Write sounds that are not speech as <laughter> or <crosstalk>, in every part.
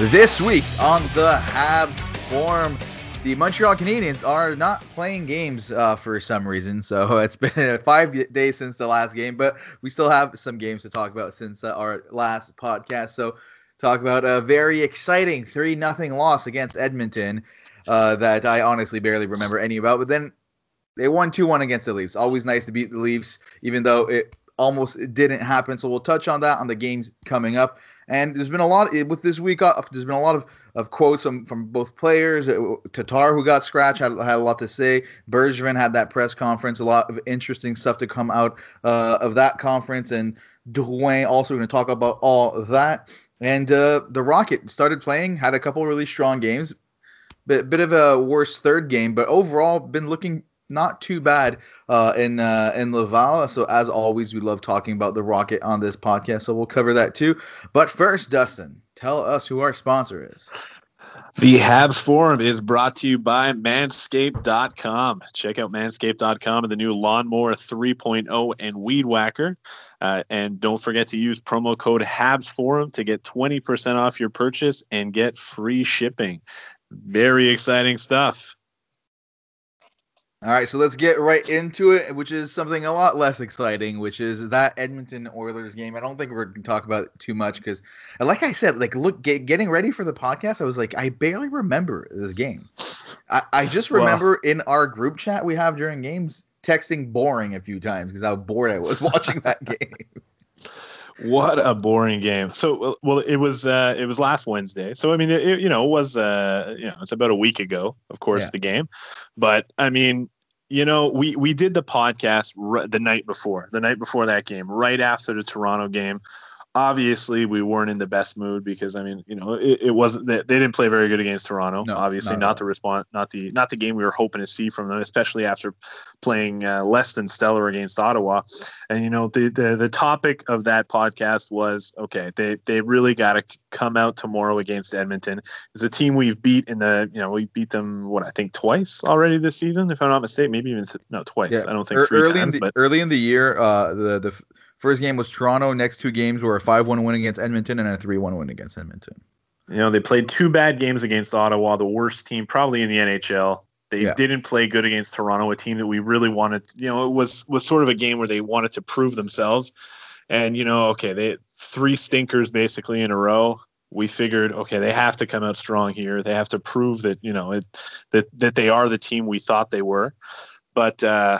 This week on the Habs Forum, the Montreal Canadiens are not playing games uh, for some reason. So <laughs> it's been <laughs> five days since the last game, but we still have some games to talk about since uh, our last podcast. So talk about a very exciting three nothing loss against Edmonton uh, that I honestly barely remember any about. But then they won two one against the Leafs. Always nice to beat the Leafs, even though it almost didn't happen. So we'll touch on that on the games coming up. And there's been a lot with this week off. There's been a lot of, of quotes from, from both players. Uh, Tatar, who got scratched, had, had a lot to say. Bergevin had that press conference. A lot of interesting stuff to come out uh, of that conference. And Drouin also going to talk about all that. And uh, the Rocket started playing, had a couple really strong games. Bit, bit of a worse third game, but overall been looking not too bad uh, in uh, in Laval. So as always, we love talking about the Rocket on this podcast. So we'll cover that too. But first, Dustin, tell us who our sponsor is. The Habs Forum is brought to you by Manscaped.com. Check out Manscaped.com and the new Lawnmower 3.0 and Weed Whacker. Uh, and don't forget to use promo code Habs Forum to get 20% off your purchase and get free shipping. Very exciting stuff. All right, so let's get right into it, which is something a lot less exciting, which is that Edmonton Oilers game. I don't think we're going to talk about it too much because, like I said, like look, get, getting ready for the podcast, I was like, I barely remember this game. I, I just remember in our group chat we have during games texting boring a few times because how bored I was <laughs> watching that game. What a boring game. So well, it was uh, it was last Wednesday. So I mean, it, you know, it was uh, you know, it's about a week ago, of course, yeah. the game. But I mean, you know, we we did the podcast r- the night before, the night before that game, right after the Toronto game obviously we weren't in the best mood because I mean, you know, it, it wasn't they, they didn't play very good against Toronto. No, obviously, not, not the response, not the not the game we were hoping to see from them, especially after playing uh, less than stellar against Ottawa. And you know, the the the topic of that podcast was okay, they they really got to come out tomorrow against Edmonton. It's a team we've beat in the you know we beat them what I think twice already this season, if I'm not mistaken, maybe even th- no twice. Yeah. I don't think three early times, in the, but early in the year, uh, the the First game was Toronto. Next two games were a 5 1 win against Edmonton and a 3 1 win against Edmonton. You know, they played two bad games against Ottawa, the worst team probably in the NHL. They yeah. didn't play good against Toronto, a team that we really wanted. You know, it was was sort of a game where they wanted to prove themselves. And you know, okay, they three stinkers basically in a row. We figured, okay, they have to come out strong here. They have to prove that you know it, that that they are the team we thought they were. But uh,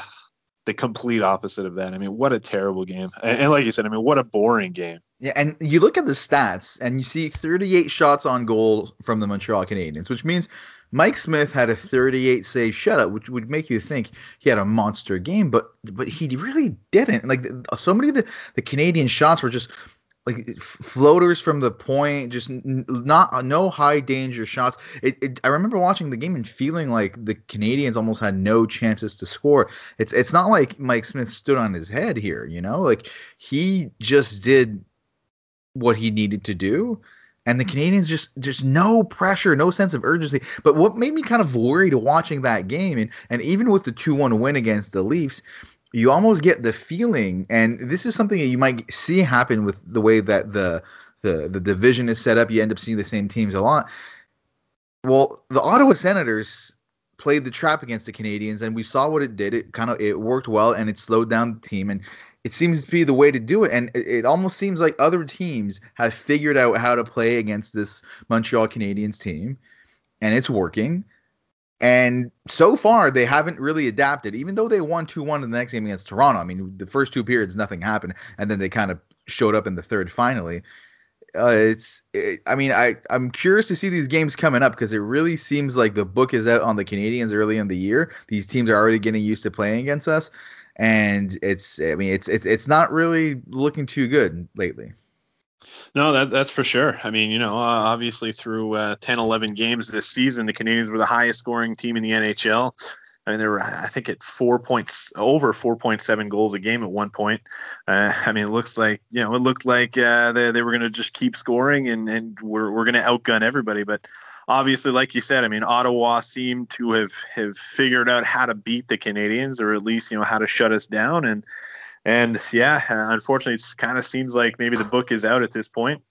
the complete opposite of that. I mean, what a terrible game. And, and, like you said, I mean, what a boring game. Yeah, and you look at the stats and you see 38 shots on goal from the Montreal Canadiens, which means Mike Smith had a 38 save shutout, which would make you think he had a monster game, but but he really didn't. Like so many of the, the Canadian shots were just like floaters from the point, just not no high danger shots. It, it, I remember watching the game and feeling like the Canadians almost had no chances to score. It's it's not like Mike Smith stood on his head here, you know, like he just did what he needed to do. And the Canadians just just no pressure, no sense of urgency. But what made me kind of worried watching that game, and and even with the two one win against the Leafs, you almost get the feeling, and this is something that you might see happen with the way that the the the division is set up. You end up seeing the same teams a lot. Well, the Ottawa Senators played the trap against the Canadiens, and we saw what it did. It kind of it worked well, and it slowed down the team, and it seems to be the way to do it. And it, it almost seems like other teams have figured out how to play against this Montreal Canadiens team, and it's working. And so far, they haven't really adapted, even though they won 2 1 in the next game against Toronto. I mean, the first two periods, nothing happened. And then they kind of showed up in the third finally. Uh, it's, it, I mean, I, I'm curious to see these games coming up because it really seems like the book is out on the Canadians early in the year. These teams are already getting used to playing against us. And it's, I mean, it's, it's, it's not really looking too good lately. No, that, that's for sure. I mean, you know, uh, obviously through uh, 10, 11 games this season, the Canadians were the highest scoring team in the NHL. I mean, they were, I think, at four points over 4.7 goals a game at one point. Uh, I mean, it looks like, you know, it looked like uh, they, they were going to just keep scoring and, and we're, we're going to outgun everybody. But obviously, like you said, I mean, Ottawa seemed to have, have figured out how to beat the Canadians or at least, you know, how to shut us down. And, and yeah, unfortunately, it kind of seems like maybe the book is out at this point.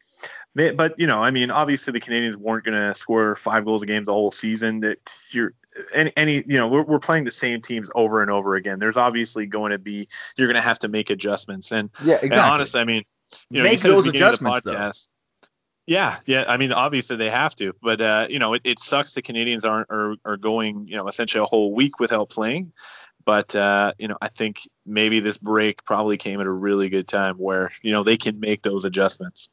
but you know, I mean, obviously the Canadians weren't going to score five goals a game the whole season. That you're any, any you know, we're, we're playing the same teams over and over again. There's obviously going to be you're going to have to make adjustments. And yeah, exactly. And honestly, I mean, you know, make those adjustments podcast, though. Yeah, yeah. I mean, obviously they have to, but uh, you know, it, it sucks the canadians aren't are, are going, you know, essentially a whole week without playing. But uh, you know, I think maybe this break probably came at a really good time where you know they can make those adjustments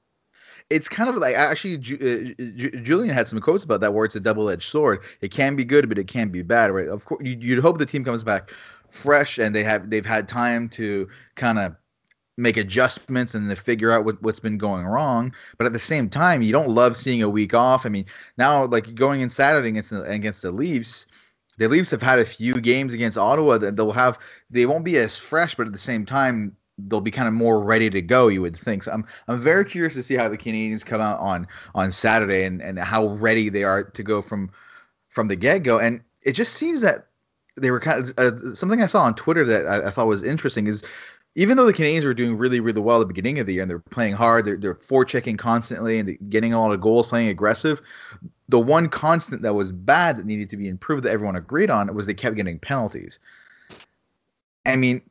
it's kind of like actually uh, Julien had some quotes about that where it's a double-edged sword. It can be good, but it can be bad, right? Of course, you'd hope the team comes back fresh and they have they've had time to kind of make adjustments and to figure out what, what's been going wrong. But at the same time, you don't love seeing a week off. I mean, now like going in Saturday against the, against the Leafs, the Leafs have had a few games against Ottawa that they'll have. They won't be as fresh, but at the same time, they'll be kind of more ready to go. You would think. So I'm I'm very curious to see how the Canadians come out on on Saturday and and how ready they are to go from from the get go. And it just seems that they were kind of uh, something I saw on Twitter that I, I, thought was interesting is even though the Canadians were doing really really well at the beginning of the year and they're playing hard, they're they're forechecking constantly and getting a lot of goals, playing aggressive. The one constant that was bad that needed to be improved that everyone agreed on was they kept getting penalties. I mean,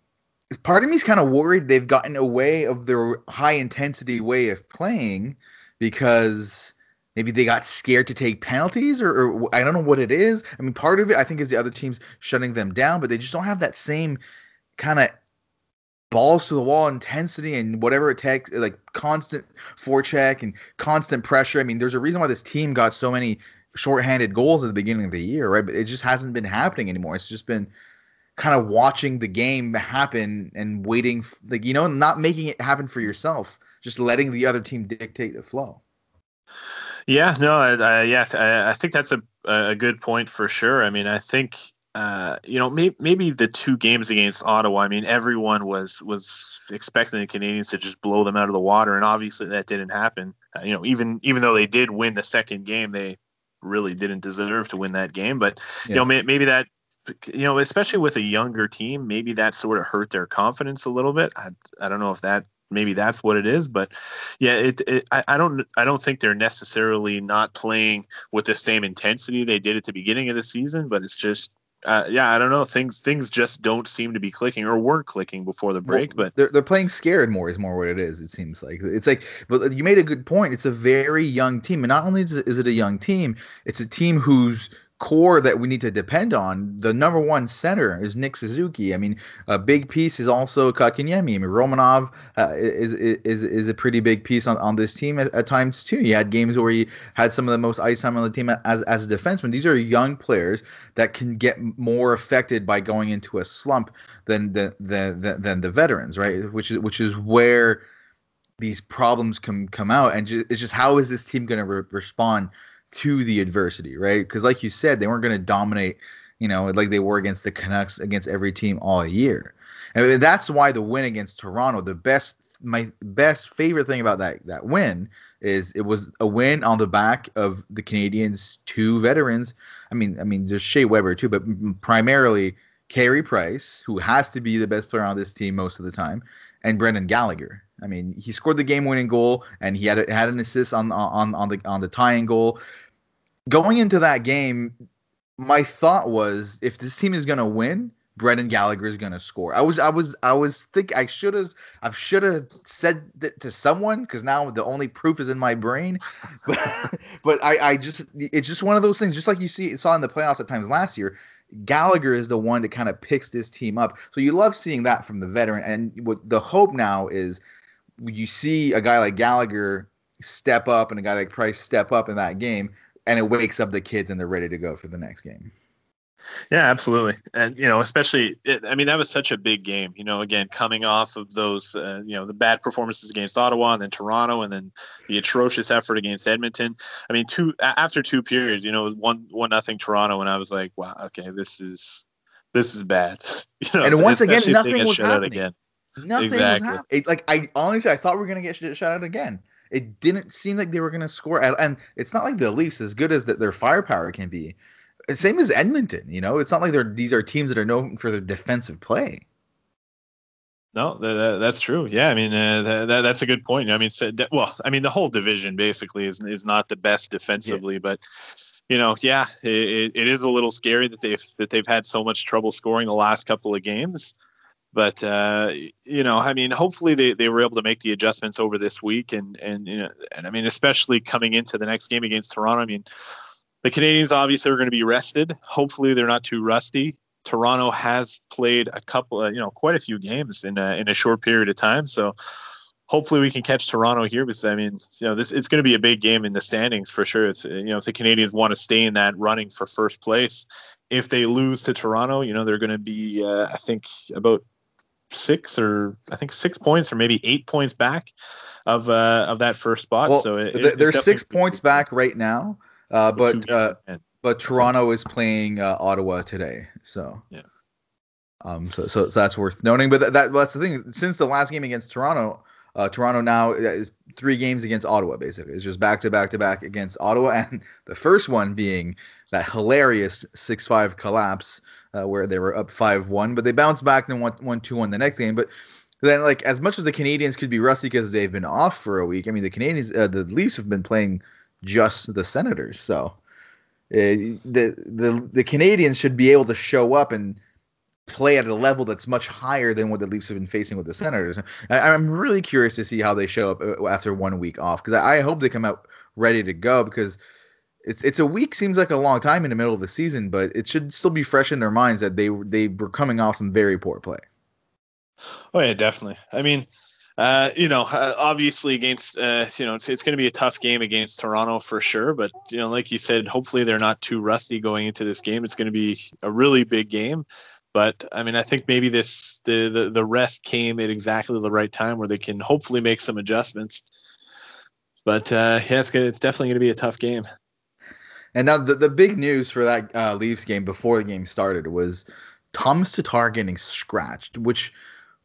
part of me is kind of worried they've gotten away of their high intensity way of playing because maybe they got scared to take penalties or, or, I don't know what it is. I mean, part of it I think is the other teams shutting them down, but they just don't have that same kind of balls to the wall intensity and whatever it takes, like constant forecheck and constant pressure. I mean, there's a reason why this team got so many shorthanded goals at the beginning of the year, right? But it just hasn't been happening anymore. It's just been kind of watching the game happen and waiting, like you know, not making it happen for yourself, just letting the other team dictate the flow. Yeah, no, I, I yeah, I, I, think that's a a good point for sure. I mean, I think uh, you know, maybe, maybe the two games against Ottawa. I mean, everyone was was expecting the Canadians to just blow them out of the water, and obviously that didn't happen. Uh, you know, even even though they did win the second game, they really didn't deserve to win that game. But yeah. you know, may, maybe that you know, especially with a younger team, maybe that sort of hurt their confidence a little bit. I, I don't know if that maybe that's what it is, but yeah, it, it I, I don't I don't think they're necessarily not playing with the same intensity they did at the beginning of the season, but it's just uh, yeah, I don't know. Things things just don't seem to be clicking or weren't clicking before the break. Well, but they're they're playing scared more is more what it is. It seems like it's like. But you made a good point. It's a very young team, and not only is it, is it a young team, it's a team who's core that we need to depend on, the number one center is Nick Suzuki. I mean, a big piece is also Kotkaniemi. I mean, Romanov uh, is, is is a pretty big piece on, on this team at, at, times too. He had games where he had some of the most ice time on the team as as a defenseman. These are young players that can get more affected by going into a slump than the the, the than the veterans, right? Which is which is where these problems come come out, and just, it's just how is this team going to re- respond to the adversity, right? Because like you said, they weren't going to dominate, you know, like they were against the Canucks against every team all year. And that's why the win against Toronto, the best my best favorite thing about that that win is it was a win on the back of the Canadians' two veterans. I mean, I mean, there's Shea Weber too, but primarily Carey Price, who has to be the best player on this team most of the time, and Brendan Gallagher. I mean, he scored the game-winning goal, and he had a, had an assist on on on the on the tying goal. Going into that game, my thought was, if this team is gonna win, Brendan Gallagher is gonna score. I was I was I was think I should have I should have said that to someone because now the only proof is in my brain. <laughs> but but I I just it's just one of those things. Just like you see saw in the playoffs at times last year. Gallagher is the one that kind of picks this team up. So you love seeing that from the veteran. And what the hope now is you see a guy like Gallagher step up and a guy like Price step up in that game, and it wakes up the kids and they're ready to go for the next game. Yeah, absolutely, and you know, especially, it, I mean, that was such a big game. You know, again, coming off of those, uh, you know, the bad performances against Ottawa and then Toronto, and then the atrocious effort against Edmonton. I mean, two after two periods, you know, it was one one nothing Toronto, and I was like, wow, okay, this is this is bad. <laughs> You know, and once again, nothing was happening. Again. Nothing exactly. was happening. like I honestly, I thought we were gonna get shut out again. It didn't seem like they were gonna score, at, and it's not like the Leafs, as good as that their firepower can be. Same as Edmonton, you know. It's not like they're these are teams that are known for their defensive play. No, that, that's true. Yeah, I mean uh, that, that's a good point. I mean, well, I mean the whole division basically is is not the best defensively, yeah. but you know, yeah, it, it is a little scary that they've that they've had so much trouble scoring the last couple of games. But uh, you know, I mean, hopefully they, they were able to make the adjustments over this week, and and you know, and I mean, especially coming into the next game against Toronto. I mean, the Canadians obviously are going to be rested. Hopefully, they're not too rusty. Toronto has played a couple, uh, you know, quite a few games in a, in a short period of time, so hopefully we can catch Toronto here because I mean, you know, this it's going to be a big game in the standings for sure. It's, you know, if the Canadians want to stay in that running for first place, if they lose to Toronto, you know, they're going to be uh, I think about six or I think six points or maybe eight points back of uh, of that first spot. Well, so it, they're six points back right now, uh, but uh, but Toronto is playing uh, Ottawa today, so yeah. Um, so, so, so that's worth noting. But that, that that's the thing. Since the last game against Toronto, uh, Toronto now is three games against Ottawa, basically. It's just back to back to back against Ottawa, <laughs> and the first one being that hilarious 6 5 collapse uh, where they were up 5 1, but they bounced back and won one two one the next game. But then, like, as much as the Canadians could be rusty because they've been off for a week, I mean, the Canadians, uh, the Leafs have been playing just the Senators. So uh, the, the, the Canadians should be able to show up and play at a level that's much higher than what the Leafs have been facing with the Senators. I, am really curious to see how they show up uh, after one week off because I, I, hope they come out ready to go because it's it's a week seems like a long time in the middle of the season, but it should still be fresh in their minds that they they were coming off some very poor play. Oh yeah, definitely. I mean. Uh, you know, uh, obviously against, uh, you know, it's, it's going to be a tough game against Toronto for sure. But you know, like you said, hopefully they're not too rusty going into this game. It's going to be a really big game. But I mean, I think maybe this the, the the rest came at exactly the right time where they can hopefully make some adjustments. But uh, yeah, it's, gonna, it's definitely going to be a tough game. And now the, the big news for that uh, Leafs game before the game started was Thomas Tatar getting scratched, which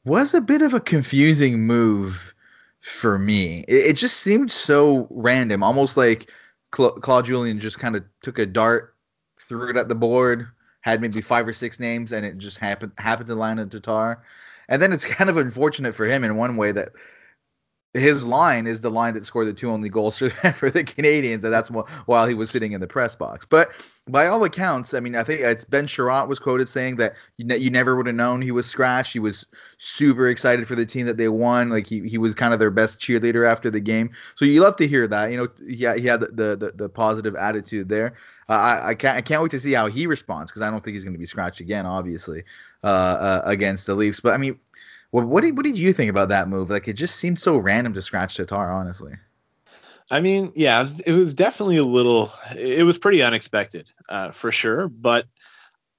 was a bit of a confusing move for me. It, it just seemed so random, almost like Cla- Claude Julien just kind of took a dart, threw it at the board, had maybe five or six names, and it just happened happened to line a Tatar. And then it's <laughs> kind of unfortunate for him in one way that his line is the line that scored the two only goals for, <laughs> for the Canadians, and that's while he was sitting in the press box. But by all accounts, I mean, I think it's Ben Chiarot was quoted saying that you, ne- you never would have known he was scratched. He was super excited for the team that they won. Like he, he was kind of their best cheerleader after the game. So you love to hear that. You know, yeah, he had the the, the, the positive attitude there. Uh, I, I can't I can't wait to see how he responds because I don't think he's going to be scratched again, obviously, uh, uh, against the Leafs. But I mean, what what did what did you think about that move? Like it just seemed so random to scratch Tatar, honestly. I mean, yeah, it was, it was, definitely a little. It was pretty unexpected, uh, for sure. But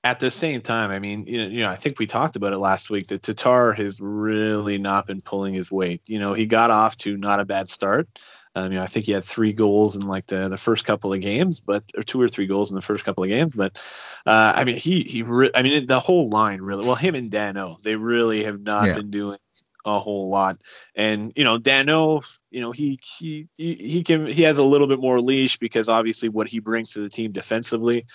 at the same time, I mean, you know, you know, I think we talked about it last week that Tatar has really not been pulling his weight. You know, he got off to not a bad start. Um, you know, I think he had three goals in like the, the first couple of games, but or two or three goals in the first couple of games. But uh, I mean, he he, re- I mean, the whole line really. Well, him and Danault, they really have not yeah. been doing a whole lot. And you know, Danault, you know, he he he can he has a little bit more leash because obviously what he brings to the team defensively.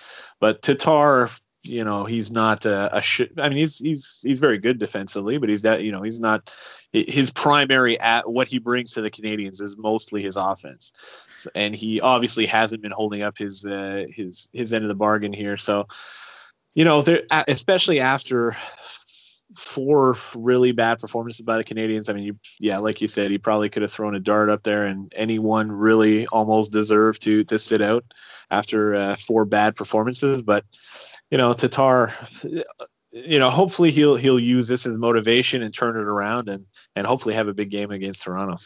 But Tatar, you know, he's not a, a sh- I mean, he's he's he's very good defensively, but he's that you know he's not his primary at what he brings to the Canadians is mostly his offense, and he obviously hasn't been holding up his uh, his his end of the bargain here. So, you know, especially after four really bad performances by the Canadians. I mean, you, yeah, like you said, he probably could have thrown a dart up there, and anyone really almost deserved to to sit out after uh, four bad performances. But you know, Tatar, you know, hopefully he'll he'll use this as motivation and turn it around, and and hopefully have a big game against Toronto.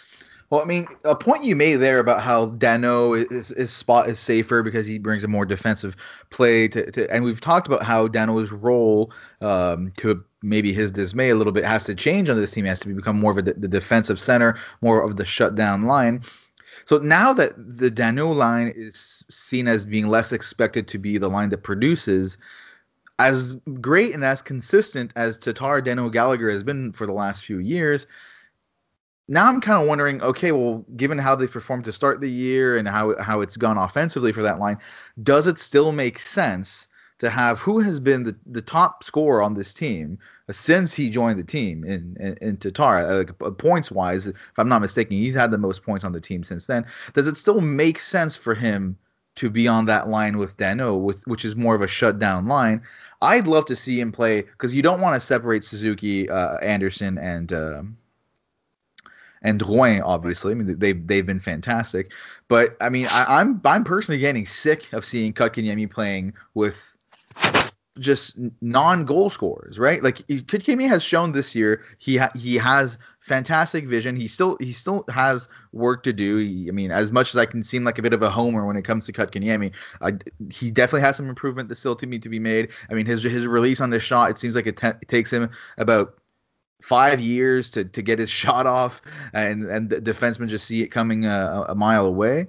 Well, I mean, a point you made there about how Danault is, is spot is safer because he brings a more defensive play to, to and we've talked about how Danault's role um, to maybe his dismay a little bit has to change on this team. He has to become more of a, the defensive center, more of the shutdown line. So now that the Danault line is seen as being less expected to be the line that produces, as great and as consistent as Tatar Danault Gallagher has been for the last few years, now I'm kind of wondering, okay, well, given how they performed to start the year and how how it's gone offensively for that line, does it still make sense to have who has been the, the top scorer on this team since he joined the team in in, in Tatar, like uh, points wise, if I'm not mistaken, he's had the most points on the team since then. Does it still make sense for him to be on that line with Danault, with which is more of a shutdown line? I'd love to see him play because you don't want to separate Suzuki, uh, Anderson, and uh, and Drouin, obviously. I mean, they've they've been fantastic, but I mean, I, am I'm, I'm personally getting sick of seeing Kotkaniemi playing with just non-goal scorers, right? Like Kotkaniemi has shown this year, he ha- he has fantastic vision. He still he still has work to do. He, I mean, as much as I can seem like a bit of a homer when it comes to Kotkaniemi, he definitely has some improvement that still to me to be made. I mean, his his release on this shot, it seems like it, te- it takes him about five years to, to get his <laughs> shot off, and and the defensemen just see it coming uh, a, a mile away.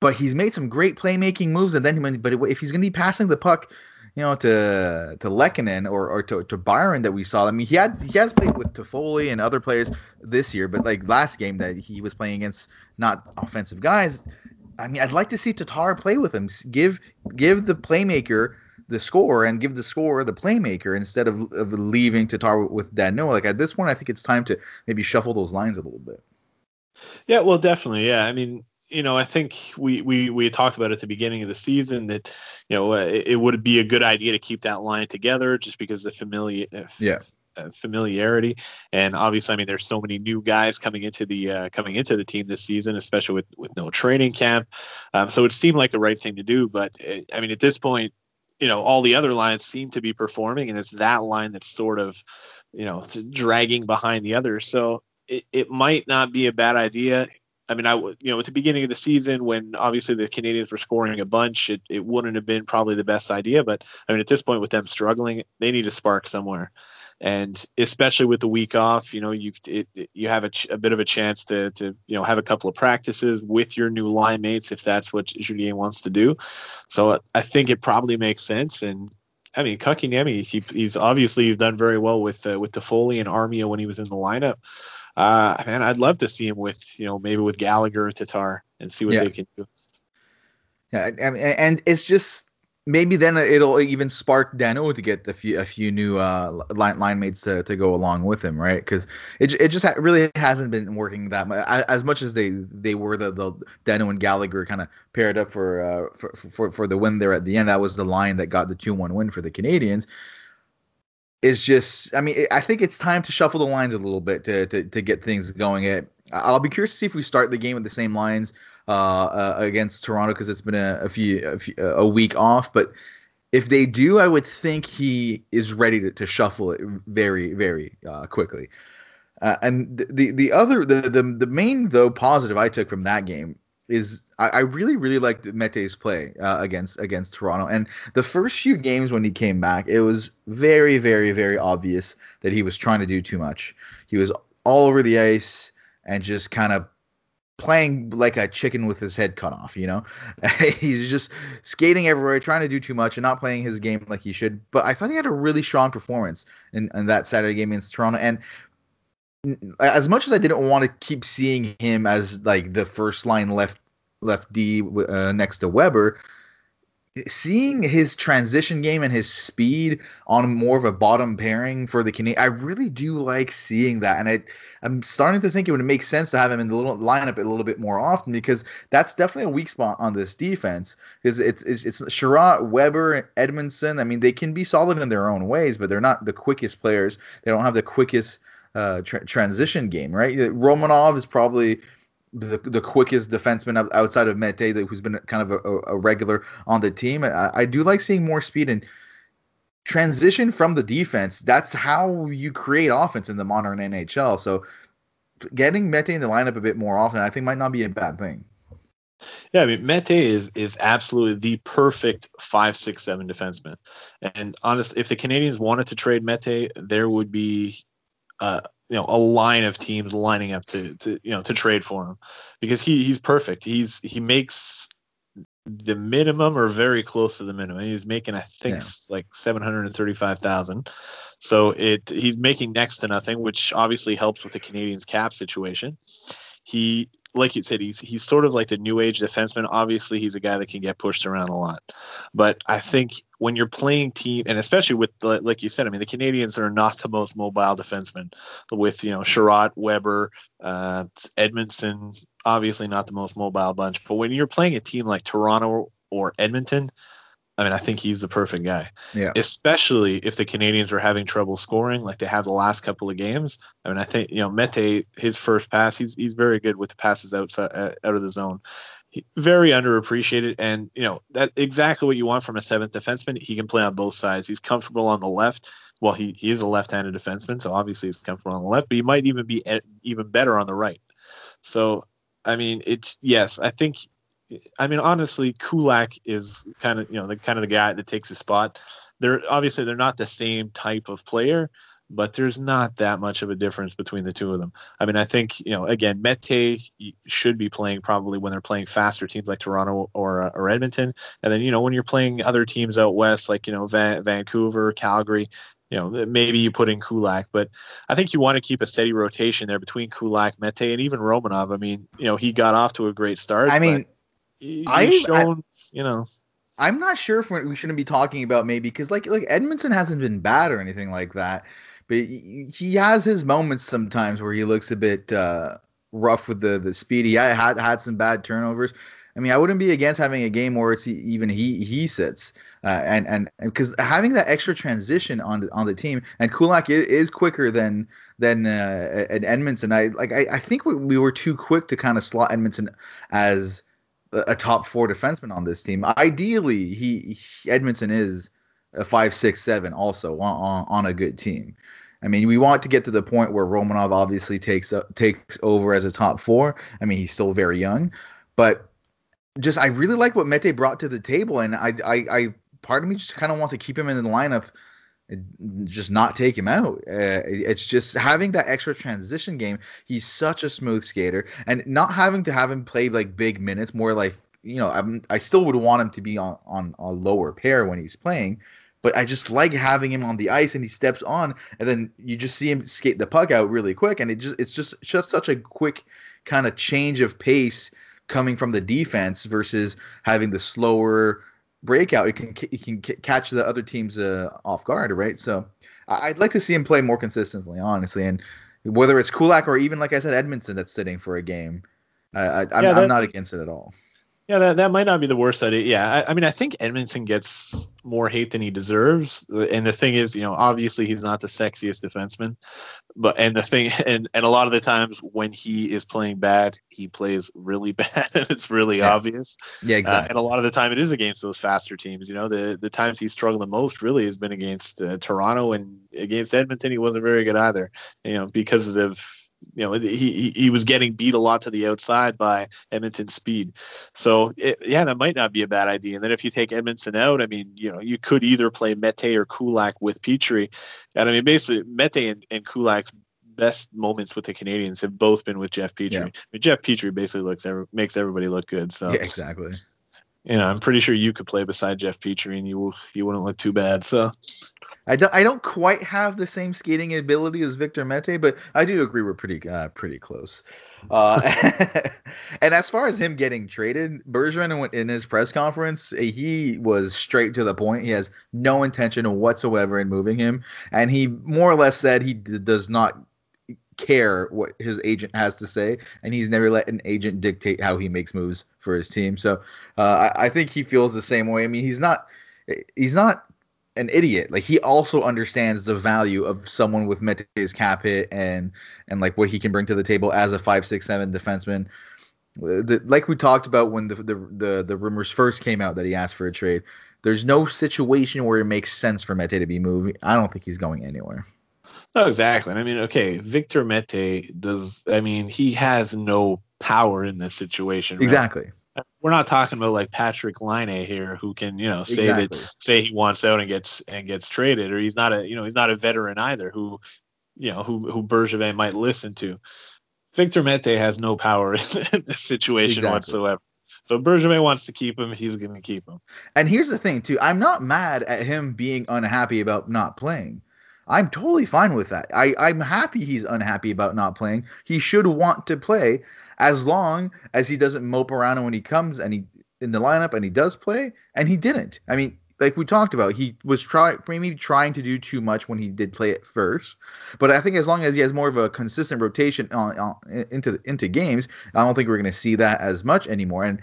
But he's made some great playmaking moves, and then but if he's going to be passing the puck you know, to to Lehkonen or, or to, to Byron that we saw. I mean, he had he has played with Toffoli and other players this year, but like last game that he was playing against not offensive guys. I mean, I'd like to see Tatar play with him. Give give the playmaker the score and give the score the playmaker instead of, of leaving Tatar with Danault. Like at this point, I think it's time to maybe shuffle those lines a little bit. Yeah, well, definitely. Yeah, I mean, you know, I think we we we talked about at the beginning of the season that you know it, it, would be a good idea to keep that line together just because of familiar uh, yeah. uh, familiarity. And obviously I mean there's so many new guys coming into the uh, coming into the team this season especially with with no training camp. Um, so it seemed like the right thing to do but uh, I mean at this point you know all the other lines seem to be performing and it's that line that's sort of you know dragging behind the others. So it, it might not be a bad idea I mean, I you know at the beginning of the season when obviously the Canadians were scoring a bunch, it, it wouldn't have been probably the best idea. But I mean, at this point with them struggling, they need a spark somewhere, and especially with the week off, you know, you it, you have a, ch- a, bit of a chance to to you know have a couple of practices with your new line mates if that's what Julien wants to do. So I think it probably makes sense, and I mean, Kotkaniemi, he, he's obviously done very well with uh, with Toffoli and Armia when he was in the lineup uh, man, I'd love to see him with, you know, maybe with Gallagher or Tatar and see what yeah. they can do. Yeah, and it's just maybe then it'll even spark Danault to get a few a few new uh, line line mates to, to go along with him, right? Because it, it just ha- really hasn't been working that much as much as they they were the the Danault and Gallagher kind of paired up for, uh, for for for the win there at the end. That was the line that got the two one win for the Canadiens is just I mean I think it's time to shuffle the lines a little bit to to, to get things going. It I'll be curious to see if we start the game with the same lines uh, uh, against Toronto because it's been a, a few, a, few, a week off, but if they do, I would think he is ready to, to shuffle it very very uh, quickly. Uh, and the the other the, the the main though positive I took from that game is I, I really really liked Mete's play uh, against against Toronto. And the first few games when he came back, it was very very very obvious that he was trying to do too much. He was all over the ice and just kind of playing like a chicken with his head cut off, you know? <laughs> He's just skating everywhere, trying to do too much and not playing his game like he should. But I thought he had a really strong performance in, in that Saturday game against Toronto. And as much as I didn't want to keep seeing him as like the first line left left D uh, next to Weber, seeing his transition game and his speed on more of a bottom pairing for the Canadian, I really do like seeing that, and I I'm starting to think it would make sense to have him in the little lineup a little bit more often because that's definitely a weak spot on this defense because it's it's it's Chiarot, Weber, Edmundson. I mean, they can be solid in their own ways, but they're not the quickest players. They don't have the quickest uh, tra- transition game, right? Romanov is probably the, the quickest defenseman outside of Mete, that who's been kind of a, a regular on the team. I, I, do like seeing more speed and transition from the defense. That's how you create offense in the modern NHL. So getting Mete in the lineup a bit more often, I think, might not be a bad thing. Yeah, I mean Mete is is absolutely the perfect five, six, seven defenseman. And honestly, if the Canadians wanted to trade Mete, there would be uh, you know a line of teams lining up to to you know to trade for him because he he's perfect. He's he makes the minimum or very close to the minimum. He's making I think yeah. like seven hundred and thirty five thousand. So it he's making next to nothing, which obviously helps with the Canadiens cap situation. He like you said, he's he's sort of like the new age defenseman. Obviously, he's a guy that can get pushed around a lot. But I think when you're playing team, and especially with the, like you said, I mean, the canadians are not the most mobile defensemen. With you know Chiarot, Weber, uh, Edmundson, obviously not the most mobile bunch. But when you're playing a team like Toronto or Edmonton, I mean, I think he's the perfect guy. Yeah. Especially if the Canadians were having trouble scoring, like they have the last couple of games. I mean, I think you know Mete, his first pass, he's he's very good with the passes outside uh, out of the zone. He, very underappreciated, and you know that exactly what you want from a seventh defenseman. He can play on both sides. He's comfortable on the left. Well, he, he is a left-handed defenseman, so obviously he's comfortable on the left, but he might even be even better on the right. So, I mean, it's yes, I think I mean, honestly, Kulak is kind of you know the kind of the guy that takes his spot. They're obviously they're not the same type of player, but there's not that much of a difference between the two of them. I mean, I think you know again, Mete should be playing probably when they're playing faster teams like Toronto or uh, or Edmonton, and then you know when you're playing other teams out west like you know Van- Vancouver, Calgary, you know, maybe you put in Kulak, but I think you want to keep a steady rotation there between Kulak, Mete, and even Romanov. I mean, you know, he got off to a great start. I mean, I've shown, I, you know. I'm not sure if we shouldn't be talking about maybe because like like Edmundson hasn't been bad or anything like that, but he has his moments sometimes where he looks a bit uh, rough with the the speed. He had had some bad turnovers. I mean, I wouldn't be against having a game where it's even he he sits, uh, and and because having that extra transition on the on the team, and Kulak is, is quicker than than uh, Edmundson. I like I, I think we, we were too quick to kind of slot Edmundson as a top four defenseman on this team. Ideally, he, he Edmundson is a five, six, seven also on, on, on a good team. I mean, we want to get to the point where Romanov obviously takes uh, takes over as a top four. I mean, he's still very young, but just I really like what Mete brought to the table, and I I, I part of me just kind of wants to keep him in the lineup just not take him out. Uh, it's just having that extra transition game. He's such a smooth skater, and not having to have him play like big minutes, more like you know, I'm, I still would want him to be on on a lower pair when he's playing. But I just like having him on the ice, and he steps on, and then you just see him skate the puck out really quick, and it just it's just just such a quick kind of change of pace coming from the defense versus having the slower breakout, it can it can catch the other teams uh, off guard, right? So I'd like to see him play more consistently, honestly, and whether it's Kulak or even like I said, Edmundson that's sitting for a game, uh, I, am yeah, I'm not against it at all. Yeah, that, that might not be the worst idea. Yeah, I, I, mean, I think Edmundson gets more hate than he deserves. And the thing is, you know, obviously he's not the sexiest defenseman, but and the thing, <laughs> and and a lot of the times when he is playing bad, he plays really <laughs> bad, and it's really yeah. obvious. Yeah, uh, exactly. Uh, and a lot of the time it is against those faster teams. You know, the the times he's struggled the most really has been against uh, Toronto and against Edmonton. He wasn't very good either. You know, because of you know he he was getting beat a lot to the outside by Edmonton speed. So it, yeah, that might not be a bad idea. And then if you take Edmundson out, I mean, you know, you could either play Mete or Kulak with Petry. And I mean, basically Mete and, and Kulak's best moments with the Canadians have both been with Jeff Petry. Yeah. I mean, Jeff Petry basically looks every, makes everybody look good. So yeah, exactly you know, I'm pretty sure you could play beside Jeff Petry and you you wouldn't look too bad. So I don't I don't quite have the same skating ability as Victor Mete, but I do agree we're pretty uh, pretty close. <laughs> Uh, <laughs> and as far as him getting traded, Bergevin in his press conference, he was straight to the point. He has no intention whatsoever in moving him, and he more or less said he d- does not care what his agent has to say, and he's never let an agent dictate how he makes moves for his team. So uh, I, I, think he feels the same way. I mean, he's not he's not an idiot. Like he also understands the value of someone with Mete's cap hit and and like what he can bring to the table as a five six seven defenseman. The, like we talked about when the, the the the rumors first came out that he asked for a trade. There's no situation where it makes sense for Mete to be moving. I don't think he's going anywhere. No, exactly. I mean, okay, Victor Mete does. I mean, he has no power in this situation. Right? Exactly. We're not talking about like Patrik Laine here, who can you know say exactly. that say he wants out and gets and gets traded, or he's not a you know he's not a veteran either, who you know who who Bergevin might listen to. Victor Mete has no power <laughs> in this situation exactly. whatsoever. So Bergevin wants to keep him. He's going to keep him. And here's the thing, too. I'm not mad at him being unhappy about not playing. I'm totally fine with that. I, I'm happy he's unhappy about not playing. He should want to play as long as he doesn't mope around when he comes and he in the lineup and he does play, and he didn't. I mean, like we talked about, he was try maybe trying to do too much when he did play it first. But I think as long as he has more of a consistent rotation on, on into into games, I don't think we're going to see that as much anymore. And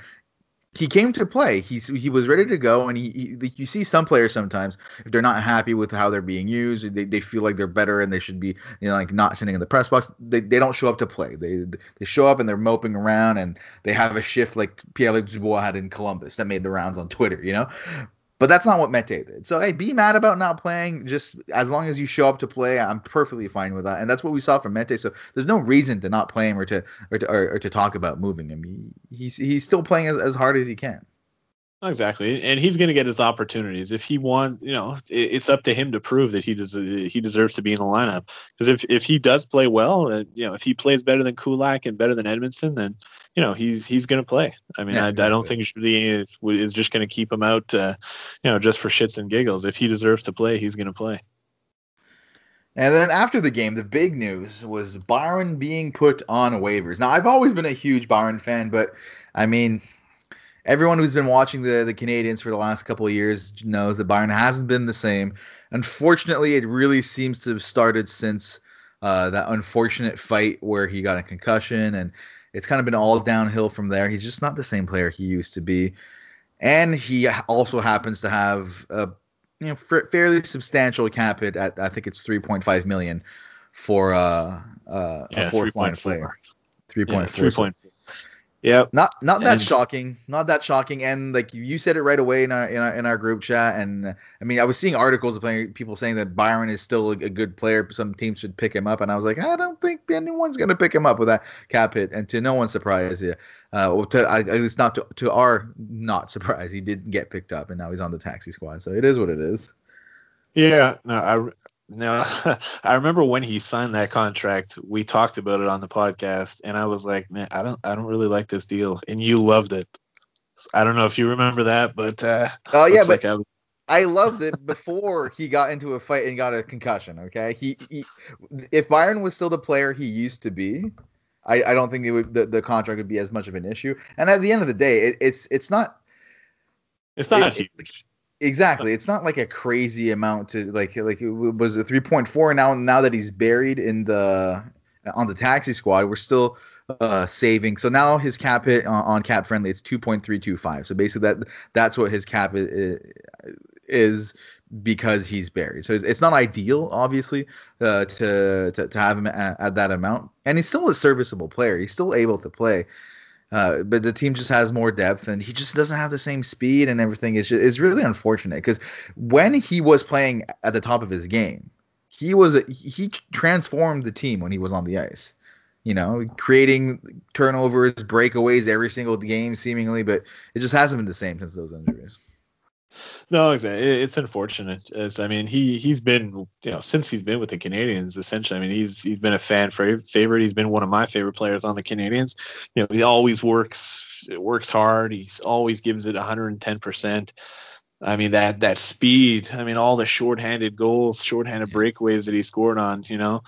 he came to play. He he was ready to go, and he, he, you see some players sometimes if they're not happy with how they're being used, they, they feel like they're better and they should be you know like not sitting in the press box. They, they don't show up to play. They they show up and they're moping around and they have a shift like Pierre Dubois had in Columbus that made the rounds on Twitter. You know, but that's not what Mete did. So hey, be mad about not playing. Just as long as you show up to play, I'm perfectly fine with that. And that's what we saw from Mete. So there's no reason to not play him or to or to or, or to talk about moving him. He, he's he's still playing as, as hard as he can. Exactly, and he's going to get his opportunities if he wants. You know, it's up to him to prove that he does. he deserves to be in the lineup. Because if if he does play well, uh, you know, if he plays better than Kulak and better than Edmundson, then you know he's he's going to play. I mean, yeah, I, I, don't think is, is just going to keep him out, uh, you know, just for shits and giggles. If he deserves to play, he's going to play. And then after the game, the big news was Byron being put on waivers. Now, I've always been a huge Byron fan, but I mean, everyone who's been watching the the Canadians for the last couple of years knows that Byron hasn't been the same. Unfortunately, it really seems to have started since uh, that unfortunate fight where he got a concussion, and it's kind of been all downhill from there. He's just not the same player he used to be, and he also happens to have a you know fairly substantial cap hit at I think it's 3.5 million for uh, uh, yeah, a fourth line player. 3.4. 3.4. Yep. Not not that and, shocking. Not that shocking. And like you said it right away in our in our, in our group chat. And uh, I mean, I was seeing articles of people saying that Byron is still a, a, good player. Some teams should pick him up. And I was like, I don't think anyone's gonna pick him up with that cap hit. And to no one's surprise, yeah. Uh, to, I, at least not to, to our not <laughs> surprise, he didn't get picked up, and now he's on the taxi squad. So it is what it is. Yeah, no, I no, <laughs> I remember when he signed that contract. We talked about it on the podcast, and I was like, "Man, I don't, I don't really like this deal." And you loved it. I don't know if you remember that, but uh, oh yeah, but like I, I, loved it before he got into a fight and got a concussion. Okay, he, he if Byron was still the player he used to be, I, I don't think would, the the contract would be as much of an issue. And at the end of the day, it, it's it's not. It's not it, huge. Exactly. It's not like a crazy amount to like like it was a 3.4 now now that he's buried in the on the taxi squad, we're still uh, saving. So now his cap hit on, on cap friendly it's 2.325. So basically that that's what his cap is, is because he's buried. So it's, it's not ideal obviously uh, to, to to have him at, at that amount. And he's still a serviceable player. He's still able to play. Uh, but the team just has more depth, and he just doesn't have the same speed and everything. It's just, it's really unfortunate because when he was playing at the top of his game, he was he transformed the team when he was on the ice. You know, creating turnovers, breakaways every single game seemingly, but it just hasn't been the same since those injuries. No, exactly. It's unfortunate. It's, I mean, he he's been you know since he's been with the Canadians, Essentially, I mean, he's he's been a fan favorite. He's been one of my favorite players on the Canadians. You know, he always works works hard. He's always gives it 110 percent. I mean that that speed. I mean all the shorthanded goals, shorthanded breakaways that he scored on. You know,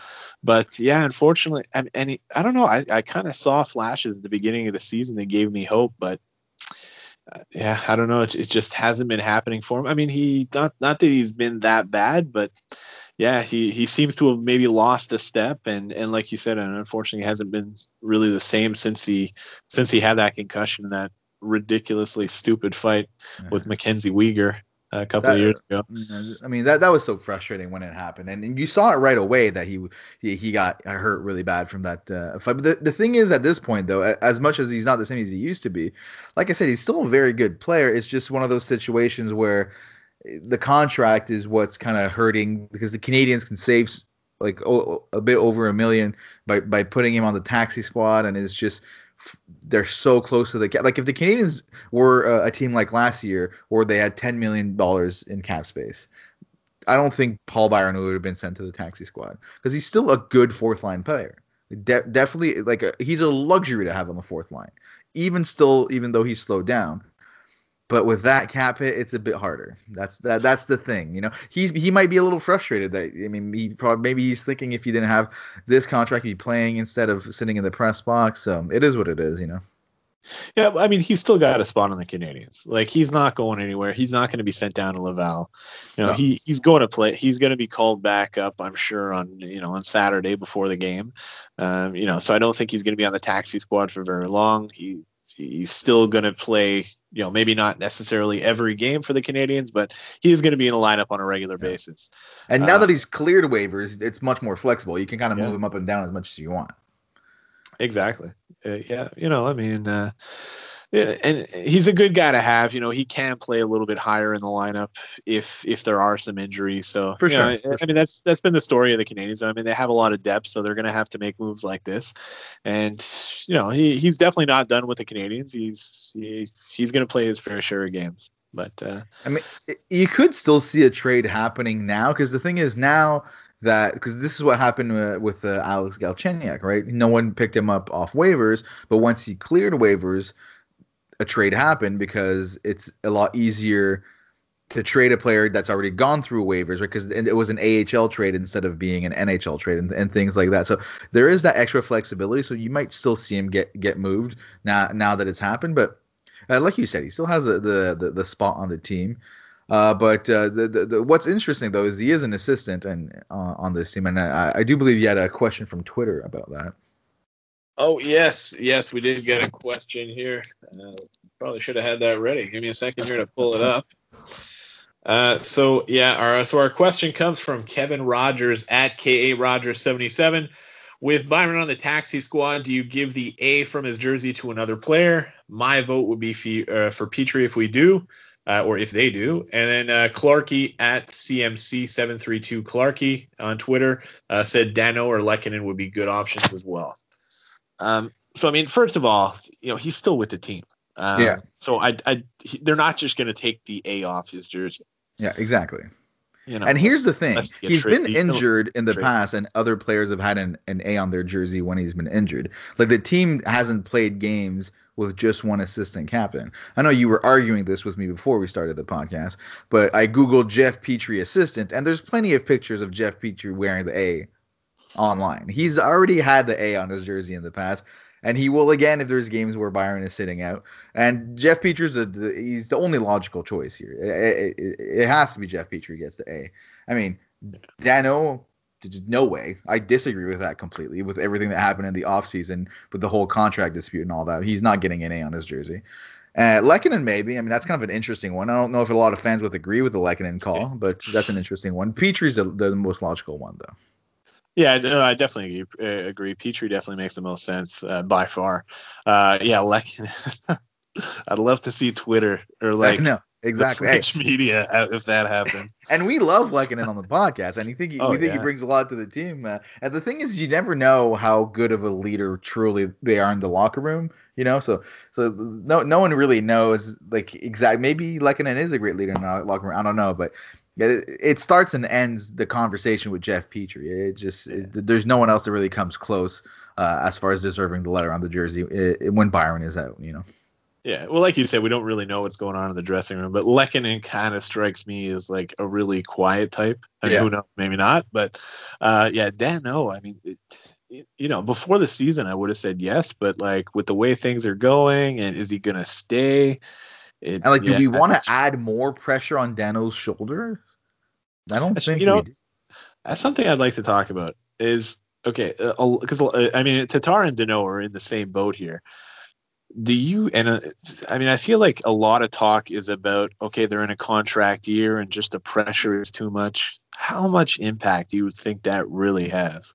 but yeah, unfortunately, and, and he, I don't know. I, I kind of saw flashes at the beginning of the season that gave me hope, but yeah, I don't know. It, it just hasn't been happening for him. I mean, he not not that he's been that bad, but yeah, he he seems to have maybe lost a step, and and like you said, and unfortunately hasn't been really the same since he since he had that concussion and that ridiculously stupid fight yeah. with Mackenzie Weegar a couple that, of years ago. I mean that that was so frustrating when it happened, and, and you saw it right away that he he, he got hurt really bad from that uh, fight. But the, the thing is, at this point though, as much as he's not the same as he used to be, like I said, he's still a very good player. It's just one of those situations where the contract is what's kind of hurting because the Canadians can save like oh, a bit over a million by by putting him on the taxi squad, and it's just they're so close to the cap. Like if the Canadians were a, a team like last year, where they had ten million dollars in cap space, I don't think Paul Byron would have been sent to the taxi squad because he's still a good fourth line player. De- definitely, like a, he's a luxury to have on the fourth line. Even still, even though he's slowed down, but with that cap hit, it's a bit harder. That's that. That's the thing. You know, he's he might be a little frustrated. That I mean, he probably maybe he's thinking if he didn't have this contract, he'd be playing instead of sitting in the press box. So it is what it is. You know. Yeah, I mean, he's still got a spot on the Canadiens. Like he's not going anywhere. He's not going to be sent down to Laval. You know, no. he he's going to play. He's going to be called back up, I'm sure, on you know on Saturday before the game. Um, you know, so I don't think he's going to be on the taxi squad for very long. He he's still going to play, you know, maybe not necessarily every game for the Canadiens, but he's going to be in the lineup on a regular yeah. basis. And now uh, that he's cleared waivers, it's much more flexible. You can kind of yeah. move him up and down as much as you want. Exactly. Uh, yeah, you know, I mean, uh, and he's a good guy to have. You know, he can play a little bit higher in the lineup if if there are some injuries. So for sure, know, I, I mean that's that's been the story of the Canadiens. I mean they have a lot of depth, so they're going to have to make moves like this. And you know he he's definitely not done with the Canadiens. He's he, he's going to play his fair share of games. But uh, I mean, you could still see a trade happening now because the thing is now that because this is what happened uh, with uh, Alex Galchenyuk, right? No one picked him up off waivers, but once he cleared waivers, a trade happen because it's a lot easier to trade a player that's already gone through waivers, right? Because it was an AHL trade instead of being an NHL trade and, and, things like that. So there is that extra flexibility. So you might still see him get get moved now now that it's happened. But uh, like you said, he still has the the, the, the spot on the team. Uh, but uh, the, the, the, what's interesting though is he is an assistant and uh, on this team, and I, I do believe you had a question from Twitter about that. Oh yes, yes, we did get a question here. Uh, probably should have had that ready. Give me a second here to pull it up. Uh, so yeah, our so our question comes from Kevin Rogers at KA Rogers 77. With Byron on the taxi squad, do you give the A from his jersey to another player? My vote would be for, uh, for Petry if we do, uh, or if they do. And then uh, Clarky at CMC732 Clarky on Twitter uh, said Danault or Lehkonen would be good options as well. Um, so I mean, first of all, you know, he's still with the team. Um, yeah. So I, I, he, they're not just going to take the A off his jersey. Yeah, exactly. You know, and here's the thing: he's been injured in the past, and other players have had an, an A on their jersey when he's been injured. Like the team hasn't played games with just one assistant captain. I know you were arguing this with me before we started the podcast, but I googled Jeff Petry assistant, and there's plenty of pictures of Jeff Petry wearing the A online. He's already had the A on his jersey in the past, and he will again if there's games where Byron is sitting out. And Jeff the he's the only logical choice here. It, it, it, has to be Jeff Petry gets the A. I mean, Danault, no way. I disagree with that completely. With everything that happened in the offseason, with the whole contract dispute and all that, he's not getting an A on his jersey. Uh, Lehkonen maybe. I mean, that's kind of an interesting one. I don't know if a lot of fans would agree with the Lehkonen call, but that's an interesting one. Petry's the, the most logical one, though. Yeah, no, I definitely agree. agree. Petry definitely makes the most sense uh, by far. Uh, yeah, like <laughs> I'd love to see Twitter or like no, exactly French hey. media uh, if that happened. <laughs> and we love Lehkonen on the podcast, and you think he, oh, we think yeah. he brings a lot to the team. Uh, and the thing is, you never know how good of a leader truly they are in the locker room. You know, so so no no one really knows like exact. Maybe Lehkonen is a great leader in the locker room. I don't know, but it, it starts and ends the conversation with Jeff Petry. It just it, there's no one else that really comes close uh, as far as deserving the letter on the jersey it, when Byron is out. You know. Yeah, well, like you said, we don't really know what's going on in the dressing room, but Lehkonen kind of strikes me as like a really quiet type. I mean, yeah. who knows, maybe not, but uh, yeah, Dan, no, I mean, it, you know, before the season, I would have said yes, but like with the way things are going, and is he gonna stay? It, and like, yeah, do we want to add more pressure on Danault's shoulder? I don't think you know. That's something I'd like to talk about. Is okay because uh, I mean Tatar and Danault are in the same boat here. Do you and uh, I mean I feel like a lot of talk is about okay they're in a contract year and just the pressure is too much. How much impact do you think that really has?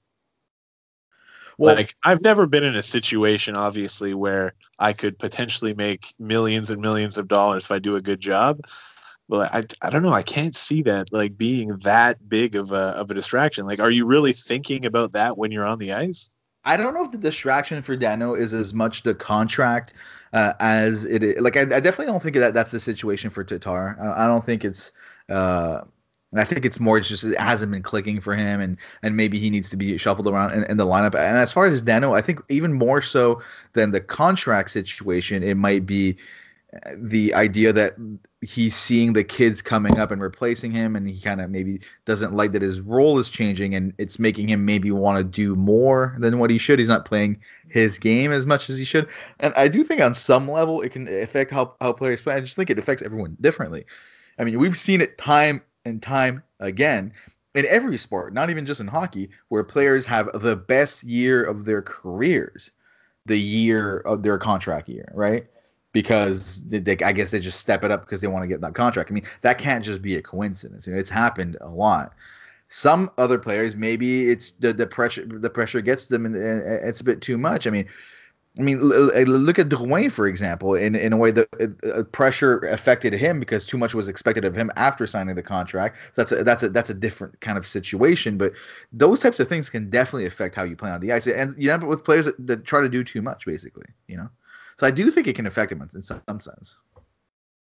Well, like I've never been in a situation obviously where I could potentially make millions and millions of dollars if I do a good job but I, I don't know. I can't see that like being that big of a of a distraction. Like, are you really thinking about that when you're on the ice? I don't know if the distraction for Danault is as much the contract uh, as it is. Like, I, I, definitely don't think that that's the situation for Tatar. I, I don't think it's. Uh, I think it's more just it hasn't been clicking for him, and and maybe he needs to be shuffled around in, in the lineup. And as far as Danault, I think even more so than the contract situation, it might be the idea that he's seeing the kids coming up and replacing him and he kind of maybe doesn't like that his role is changing and it's making him maybe want to do more than what he should. He's not playing his game as much as he should. And i do think on some level it can affect how, how players play. I just think it affects everyone differently. I mean we've seen it time and time again in every sport not even just in hockey where players have the best year of their careers the year of their contract year right because they, they, I guess they just step it up because they want to get that contract. I mean, that can't just be a coincidence. You know, it's happened a lot. Some other players, maybe it's the, the pressure the pressure gets them, and, and it's a bit too much. I mean, I mean, look at Drouin, for example, in, in a way that uh, pressure affected him because too much was expected of him after signing the contract. So that's a, that's a that's a different kind of situation. But those types of things can definitely affect how you play on the ice, and you end up with players that, that try to do too much, basically. You know. So I do think it can affect him in some sense.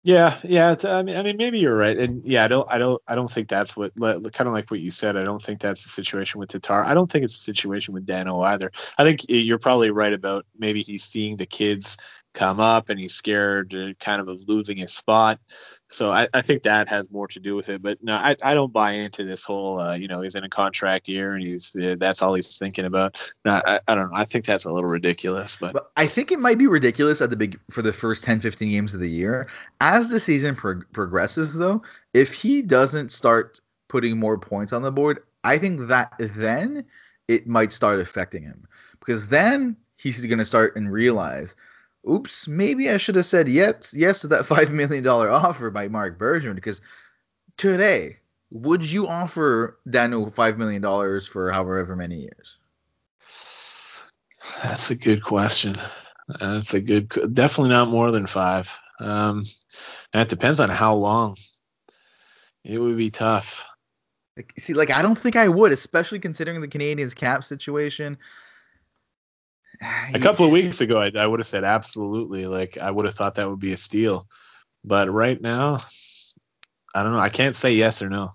Yeah, yeah. I mean, I mean, maybe you're right, and yeah, I don't, I don't, I don't think that's what, kind of like what you said. I don't think that's the situation with Tatar. I don't think it's the situation with Danault either. I think you're probably right about maybe he's seeing the kids come up and he's scared kind of of losing his spot. So I, I think that has more to do with it. But no, I, I don't buy into this whole, uh, you know, he's in a contract year and he's uh, that's all he's thinking about. No, I, I don't know. I think that's a little ridiculous. But. but I think it might be ridiculous at the big for the first 10, 15 games of the year. As the season pro- progresses, though, if he doesn't start putting more points on the board, I think that then it might start affecting him because then he's going to start and realize – oops, maybe I should have said yes, yes to that <laughs> five million dollar offer by Marc Bergevin because today, would you offer Daniel five million dollars for however many years? That's a good question. That's a good, definitely not more than five. Um, it depends on how long. It would be tough. See, like I don't think I would, especially considering the Canadiens cap situation a couple of weeks ago, I, I would have said absolutely. Like I would have thought that would be a steal, but right now, I don't know. I can't say yes or no.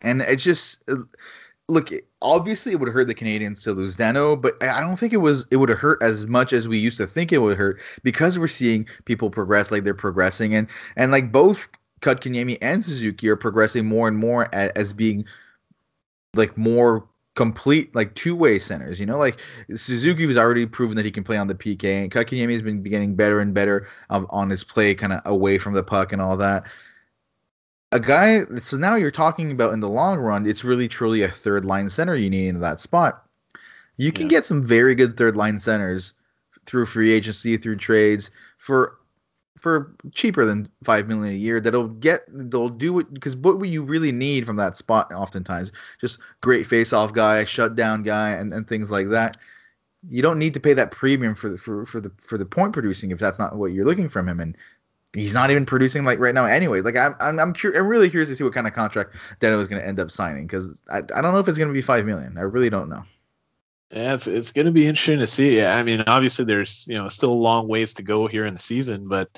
And it's just uh, look. Obviously, it would hurt the Canadiens to lose Danault, but I don't think it was. It would have hurt as much as we used to think it would hurt because we're seeing people progress like they're progressing, and and like both Kotkaniemi and Suzuki are progressing more and more as, as being like more complete like two-way centers. You know, like Suzuki was already proven that he can play on the PK, and Kotkaniemi has been getting better and better um, on his play, kind of away from the puck and all that. A guy, so now you're talking about in the long run, it's really truly a third line center you need in that spot. You can yeah. get some very good third line centers through free agency, through trades for for cheaper than five million a year that'll get they'll do it because what you really need from that spot oftentimes? Just great face off guy shutdown guy and, and things like that. You don't need to pay that premium for the for, for the for the point producing if that's not what you're looking from him and he's not even producing like right now anyway. Like i'm i'm i'm, cur- I'm really curious to see what kind of contract Danault is going to end up signing because I, I don't know if it's going to be five million. I really don't know yeah, it's it's going to be interesting to see. I mean, obviously there's you know still a long ways to go here in the season, but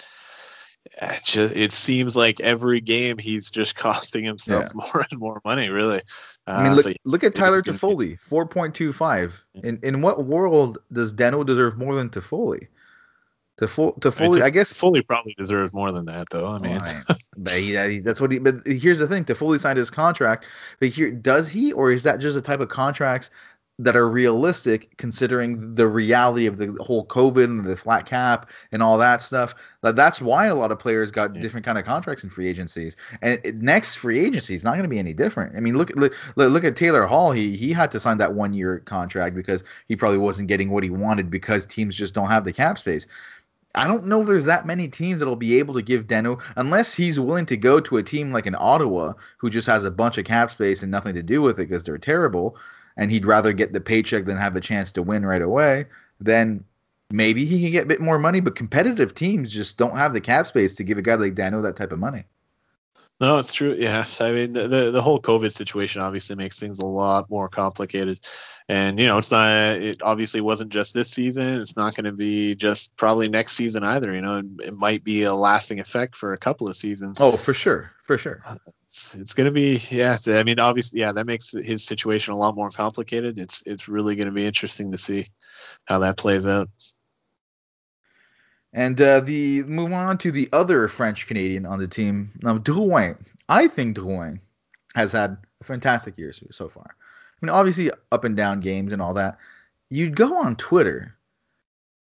it just it seems like every game he's just <laughs> costing himself yeah. more and more money. Really. Uh, I mean, look, so look at Tyler Toffoli, four point two five. In in what world does Danault deserve more than Toffoli? Toffoli, Toffoli I, mean, I guess Toffoli probably deserves more than that, though. I mean, oh, <laughs> but he, that's what he. But here's the thing: Toffoli signed his contract, but here does he, or is that just a type of contracts that are realistic considering the reality of the whole COVID and the flat cap and all that stuff. That That's why a lot of players got yeah. different kind of contracts in free agencies. And next free agency is not going to be any different. I mean, look look look at Taylor Hall. He he had to sign that one year contract because he probably wasn't getting what he wanted because teams just don't have the cap space. I don't know if there's that many teams that'll be able to give Danault unless he's willing to go to a team like an Ottawa who just has a bunch of cap space and nothing to do with it because they're terrible and he'd rather get the paycheck than have a chance to win right away, then maybe he can get a bit more money. But competitive teams just don't have the cap space to give a guy like Danault that type of money. No, it's true. Yeah, I mean the, the, the whole COVID situation obviously makes things a lot more complicated, and you know it's not. It obviously wasn't just this season. It's not going to be just probably next season either. You know, it, it might be a lasting effect for a couple of seasons. Oh, for sure, for sure. It's, it's going to be yeah. I mean, obviously, yeah, that makes his situation a lot more complicated. It's it's really going to be interesting to see how that plays out. And uh, the move on to the other French Canadian on the team. Now, Drouin. I think Drouin has had a fantastic year so far. I mean, obviously up and down games and all that. You'd go on Twitter,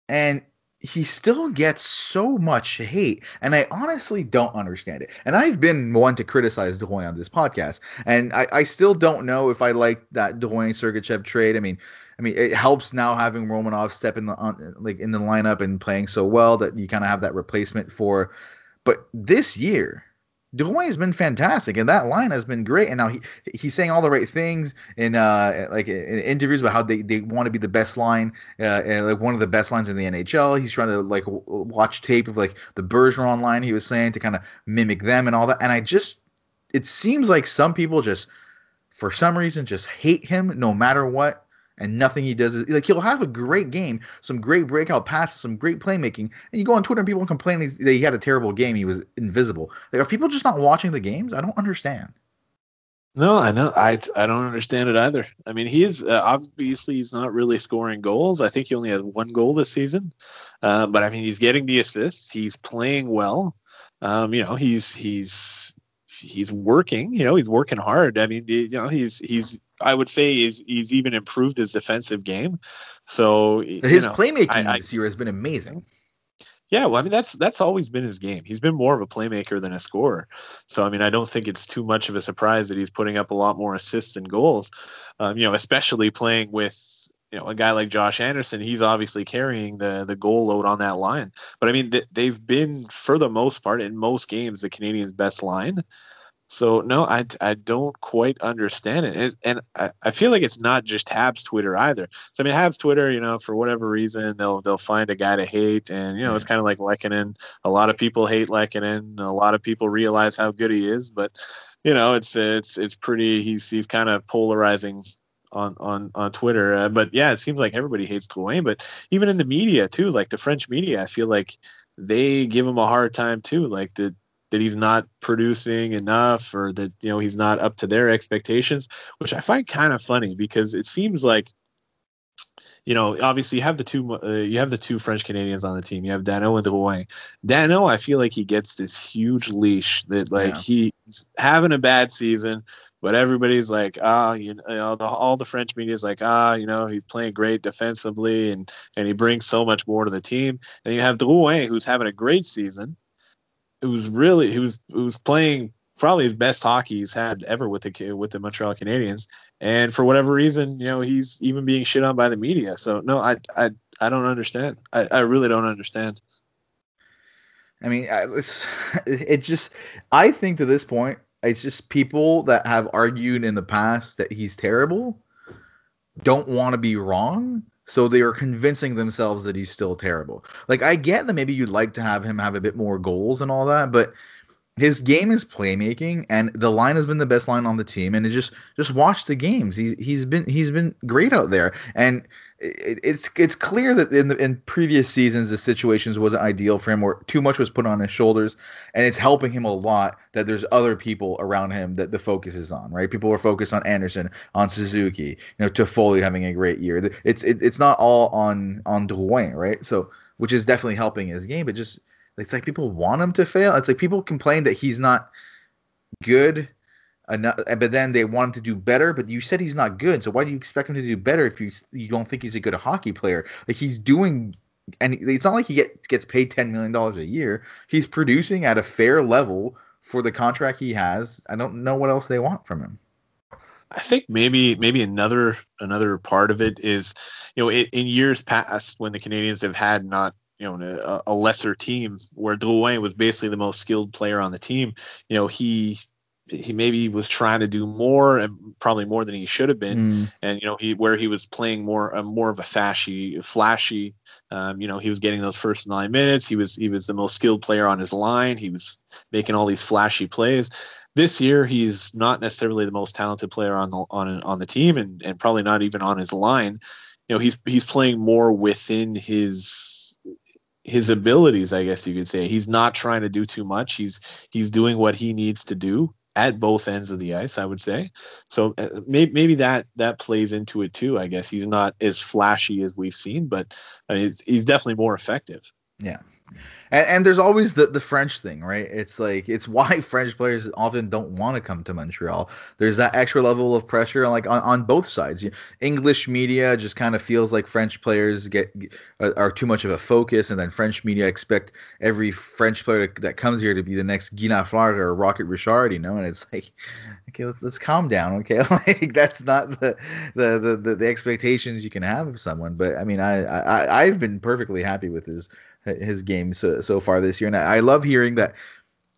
and he still gets so much hate, and I honestly don't understand it. And I've been one to criticize Drouin on this podcast, and I, I still don't know if I like that Drouin Sergachev trade. I mean, I mean, it helps now having Romanov step in the on, like in the lineup and playing so well that you kind of have that replacement for. But this year, Drouin has been fantastic, and that line has been great. And now he he's saying all the right things in uh like in interviews about how they, they want to be the best line, uh, like one of the best lines in the NHL. He's trying to like w- watch tape of like the Bergeron line he was saying to kind of mimic them and all that. And I just it seems like some people just for some reason just hate him no matter what and nothing he does is like he'll have a great game, some great breakout passes, some great playmaking, and you go on Twitter and people complain that he had a terrible game, he was invisible. Like, are people just not watching the games? I don't understand. No, I know. I I don't understand it either. I mean, he's uh, obviously he's not really scoring goals. I think he only has one goal this season, uh, but I mean, he's getting the assists. He's playing well. Um, you know, he's he's he's working. You know, he's working hard. I mean, you know, he's he's I would say he's he's even improved his defensive game. So his know, playmaking I, this year has been amazing. Yeah, well, I mean that's that's always been his game. He's been more of a playmaker than a scorer. So I mean, I don't think it's too much of a surprise that he's putting up a lot more assists and goals. Um, you know, especially playing with you know a guy like Josh Anderson. He's obviously carrying the the goal load on that line. But I mean, th- they've been for the most part in most games the Canadiens' best line. So no, I, I don't quite understand it, and, and I, I feel like it's not just Habs Twitter either. So I mean, Habs Twitter, you know, for whatever reason, they'll they'll find a guy to hate, and you know, it's kind of like Lehkonen. A lot of people hate Lehkonen. A lot of people realize how good he is, but you know, it's it's it's pretty. He's he's kind of polarizing on on on Twitter. Uh, but yeah, it seems like everybody hates Drouin. But even in the media too, like the French media, I feel like they give him a hard time too. Like the that he's not producing enough or that you know he's not up to their expectations, which I find kind of funny because it seems like you know, obviously you have the two uh, you have the two French Canadians on the team. You have Danault and Drouin. Danault, I feel like he gets this huge leash that like yeah. he's having a bad season, but everybody's like, ah, you know, the, all the French media is like, ah, you know, he's playing great defensively and and he brings so much more to the team. And you have Drouin, who's having a great season, it was really he was he was playing probably his best hockey he's had ever with the with the Montreal Canadiens, and for whatever reason, you know, he's even being shit on by the media. So no, I I I don't understand. I, I really don't understand. I mean, it's it just I think to this point, it's just people that have argued in the past that he's terrible don't want to be wrong so they are convincing themselves that he's still terrible. Like I get that maybe you'd like to have him have a bit more goals and all that, but his game is playmaking and the line has been the best line on the team and just just watch the games. He's he's been he's been great out there. And it, it's it's clear that in the, in previous seasons the situations wasn't ideal for him, or too much was put on his shoulders, and it's helping him a lot that there's other people around him that the focus is on. Right, people are focused on Anderson, on Suzuki, you know, Toffoli having a great year. It's it, it's not all on on Drouin, right? So which is definitely helping his game, but just it's like people want him to fail. It's like people complain that he's not good enough, but then they want him to do better. But you said he's not good, so why do you expect him to do better if you you don't think he's a good hockey player? Like he's doing, and it's not like he get, gets paid ten million dollars a year. He's producing at a fair level for the contract he has. I don't know what else they want from him. I think maybe maybe another another part of it is, you know, in, in years past when the Canadiens have had not you know a, a, lesser team where Drouin was basically the most skilled player on the team. You know, he he maybe was trying to do more and probably more than he should have been mm. and you know he where he was playing more uh, more of a flashy flashy um, you know he was getting those first nine minutes he was he was the most skilled player on his line he was making all these flashy plays this year he's not necessarily the most talented player on the on on the team and and probably not even on his line you know he's he's playing more within his his abilities i guess you could say he's not trying to do too much he's he's doing what he needs to do at both ends of the ice, I would say. So uh, maybe, maybe that that plays into it too. I guess he's not as flashy as we've seen, but I mean, he's definitely more effective. Yeah, And, and, there's always the, the French thing, right? It's like it's why <laughs> French players often don't want to come to Montreal. There's that extra level of pressure, like on, on both sides. English media just kind of feels like French players get uh, are too much of a focus, and then French media expect every French player that comes here to be the next Guy Lafleur or Rocket Richard, you know. And it's like, <laughs> okay, let's let's calm down, okay? <laughs> like that's not the the, the the the expectations you can have of someone. But I mean, I I I've been perfectly happy with his his game so so far this year, and I, I love hearing that.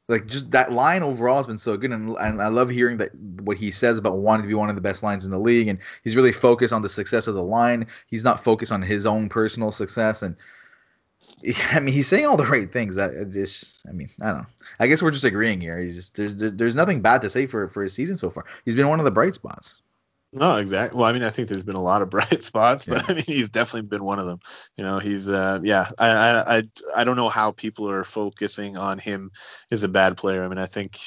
Like just that line overall has been so good, and, and I love hearing that what he says about wanting to be one of the best lines in the league, and he's really focused on the success of the line. He's not focused on his own personal success, and <laughs> I mean, he's saying all the right things. That just, I mean, I don't know. I guess we're just agreeing here. He's just there's there's nothing bad to say for for his season so far. He's been one of the bright spots. No, exactly. Well, I mean, I think there's been a lot of <laughs> bright spots, but yeah. I mean, he's definitely been one of them. You know, he's uh, yeah. I, I I I don't know how people are focusing on him as a bad player. I mean, I think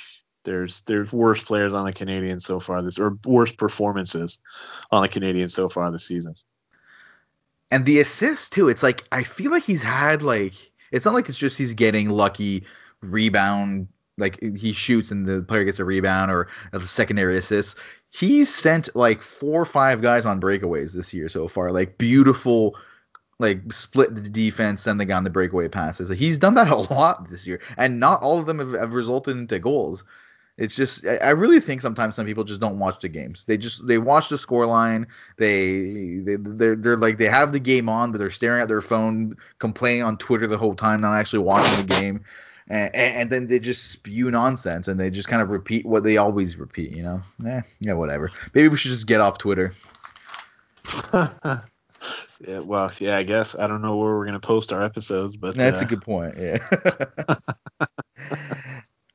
there's there's worse players on the Canadiens so far this or worse performances on the Canadiens so far this season. And the assist too. It's like I feel like he's had like it's not like it's just he's getting lucky rebound like he shoots and the player gets a rebound or a secondary assist he's sent like four or five guys on breakaways this year so far. Like beautiful, like split the defense, send the guy on the breakaway passes. He's done that <laughs> a lot this year, and not all of them have, have resulted into goals. It's just I really think sometimes some people just don't watch the games. They just they watch the score line. They they they're, they're like they have the game on, but they're staring at their phone, complaining on Twitter the whole time, not actually watching the game and, and then they just spew nonsense and they just kind of repeat what they always repeat. You know, eh, yeah, whatever. Maybe we should just get off Twitter. <laughs> yeah, well, yeah, I guess I don't know where we're gonna post our episodes, but that's uh, a good point. Yeah. <laughs> <laughs>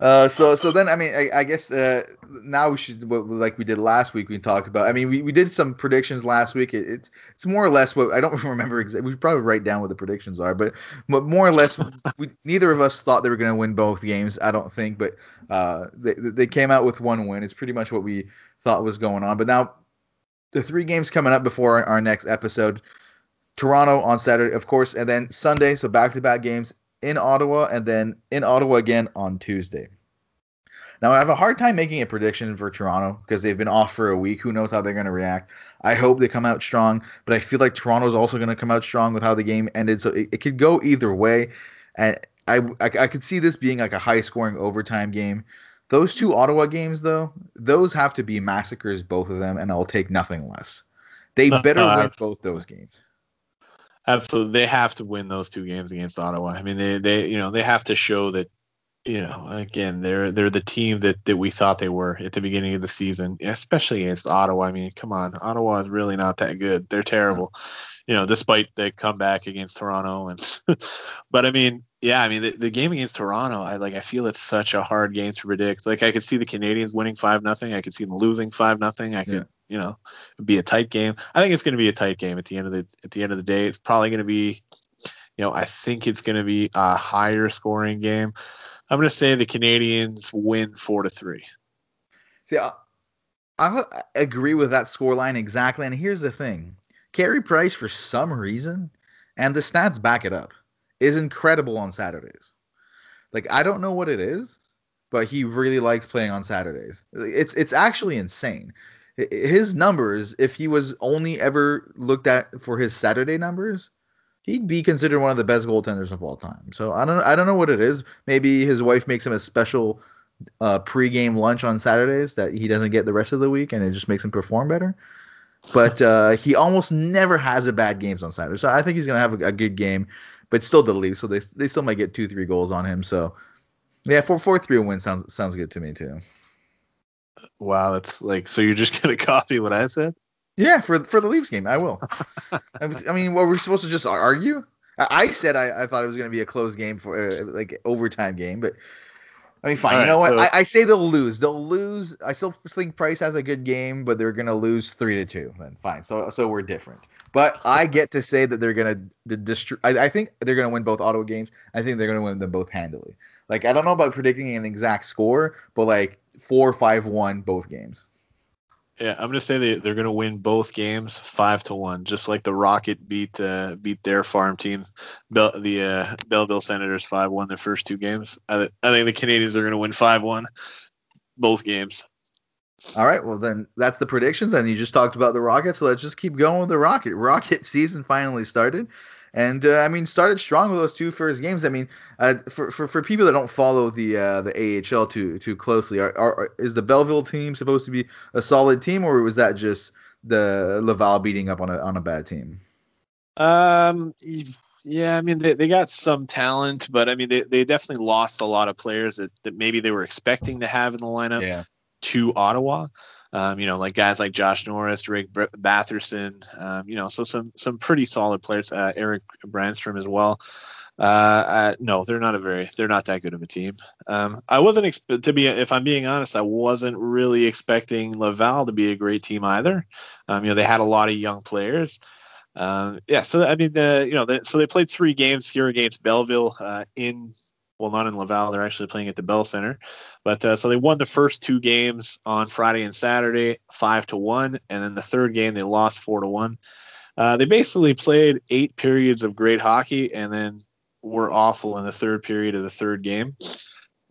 Uh, so so then I mean I, I guess uh, now we should like we did last week we talked about I mean we, we did some predictions last week. It, it's it's more or less what I don't <laughs> remember exactly we probably write down what the predictions are but but more or less we, neither of us thought they were going to win both games I don't think but uh, they they came out with one win. It's pretty much what we thought was going on. But now the three games coming up before our next episode Toronto on Saturday of course and then Sunday so back to back games in Ottawa and then in Ottawa again on Tuesday. Now I have a hard time making a prediction for Toronto because they've been off for a week. Who knows how they're going to react? I hope they come out strong, but I feel like Toronto's also going to come out strong with how the game ended. So it, it could go either way, and I, I I could see this being like a high scoring overtime game. Those two Ottawa games though, those have to be massacres, both of them, and I'll take nothing less. They better win both those games. Absolutely, they have to win those two games against Ottawa. I mean, they they you know they have to show that you know, again, they're they're the team that, that we thought they were at the beginning of the season, especially against Ottawa. I mean, come on, Ottawa is really not that good. They're terrible, you know, despite the comeback against Toronto. And <laughs> but I mean, yeah, I mean, the, the game against Toronto, I like, I feel it's such a hard game to predict. Like, I could see the Canadiens winning five nothing. I could see them losing five nothing. I could, yeah. You know, be a tight game. I think it's going to be a tight game at the end of the at the end of the day. It's probably going to be, you know, I think it's going to be a higher scoring game. I'm going to say the Canadiens win four to three. See, I, I agree with that scoreline exactly. And here's the thing: Carey Price, for some reason, and the stats back it up, is incredible on Saturdays. Like I don't know what it is, but he really likes playing on Saturdays. It's it's actually insane. His numbers, if he was only ever looked at for his Saturday numbers, he'd be considered one of the best goaltenders of all time. So I don't I don't know what it is. Maybe his wife makes him a special uh, pre-game lunch on Saturdays that he doesn't get the rest of the week, and it just makes him perform better. But uh, he almost never has a bad games on Saturday, so I think he's gonna have a, a good game. But still the lead, so they they still might get two three goals on him. So yeah, four four three win sounds sounds good to me too. Wow, that's like so you're just <laughs> gonna copy what I said? Yeah, for for the Leafs game, I will. <laughs> I, was, I mean, what we're supposed to just argue? I, I said I, I thought it was going to be a close game for uh, like overtime game, but I mean, fine. All you know what? I, I, say they'll lose. They'll lose. I still think Price has a good game, but they're gonna lose three to two. Then fine. So so we're different. But I get to say that they're gonna destroy. I, I think they're gonna win both Ottawa games. I think they're gonna win them both handily. Like I don't know about predicting an exact score, but like four five one both games. Yeah, I'm gonna say they they're gonna win both games five to one, just like the Rocket beat uh, beat their farm team, Bell, the uh, Belleville Senators five one their first two games. I, I think the Canadians are gonna win five one, both games. All right, well then that's the predictions, and you just talked about the Rocket, so let's just keep going with the Rocket. Rocket season finally started. And uh, I mean, started strong with those two first games. I mean, uh, for, for for people that don't follow the uh, the AHL too too closely, are, are, is the Belleville team supposed to be a solid team, or was that just the Laval beating up on a on a bad team? Um. Yeah, I mean they, they got some talent, but I mean they, they definitely lost a lot of players that, that maybe they were expecting to have in the lineup yeah. to Ottawa. Um, you know, like guys like Josh Norris, Drake Batherson, um, you know, so some some pretty solid players. Uh, Erik Brannstrom as well. Uh, uh, no, they're not a very, they're not that good of a team. Um, I wasn't exp- to be, if I'm being honest, I wasn't really expecting Laval to be a great team either. Um, you know, they had a lot of young players. Um, yeah, so I mean, the you know, the, so they played three games here against Belleville uh, in well, not in Laval. They're actually playing at the Bell Center. But uh, so they won the first two games on Friday and Saturday, five to one, and then the third game they lost four to one. Uh, they basically played eight periods of great hockey and then were awful in the third period of the third game.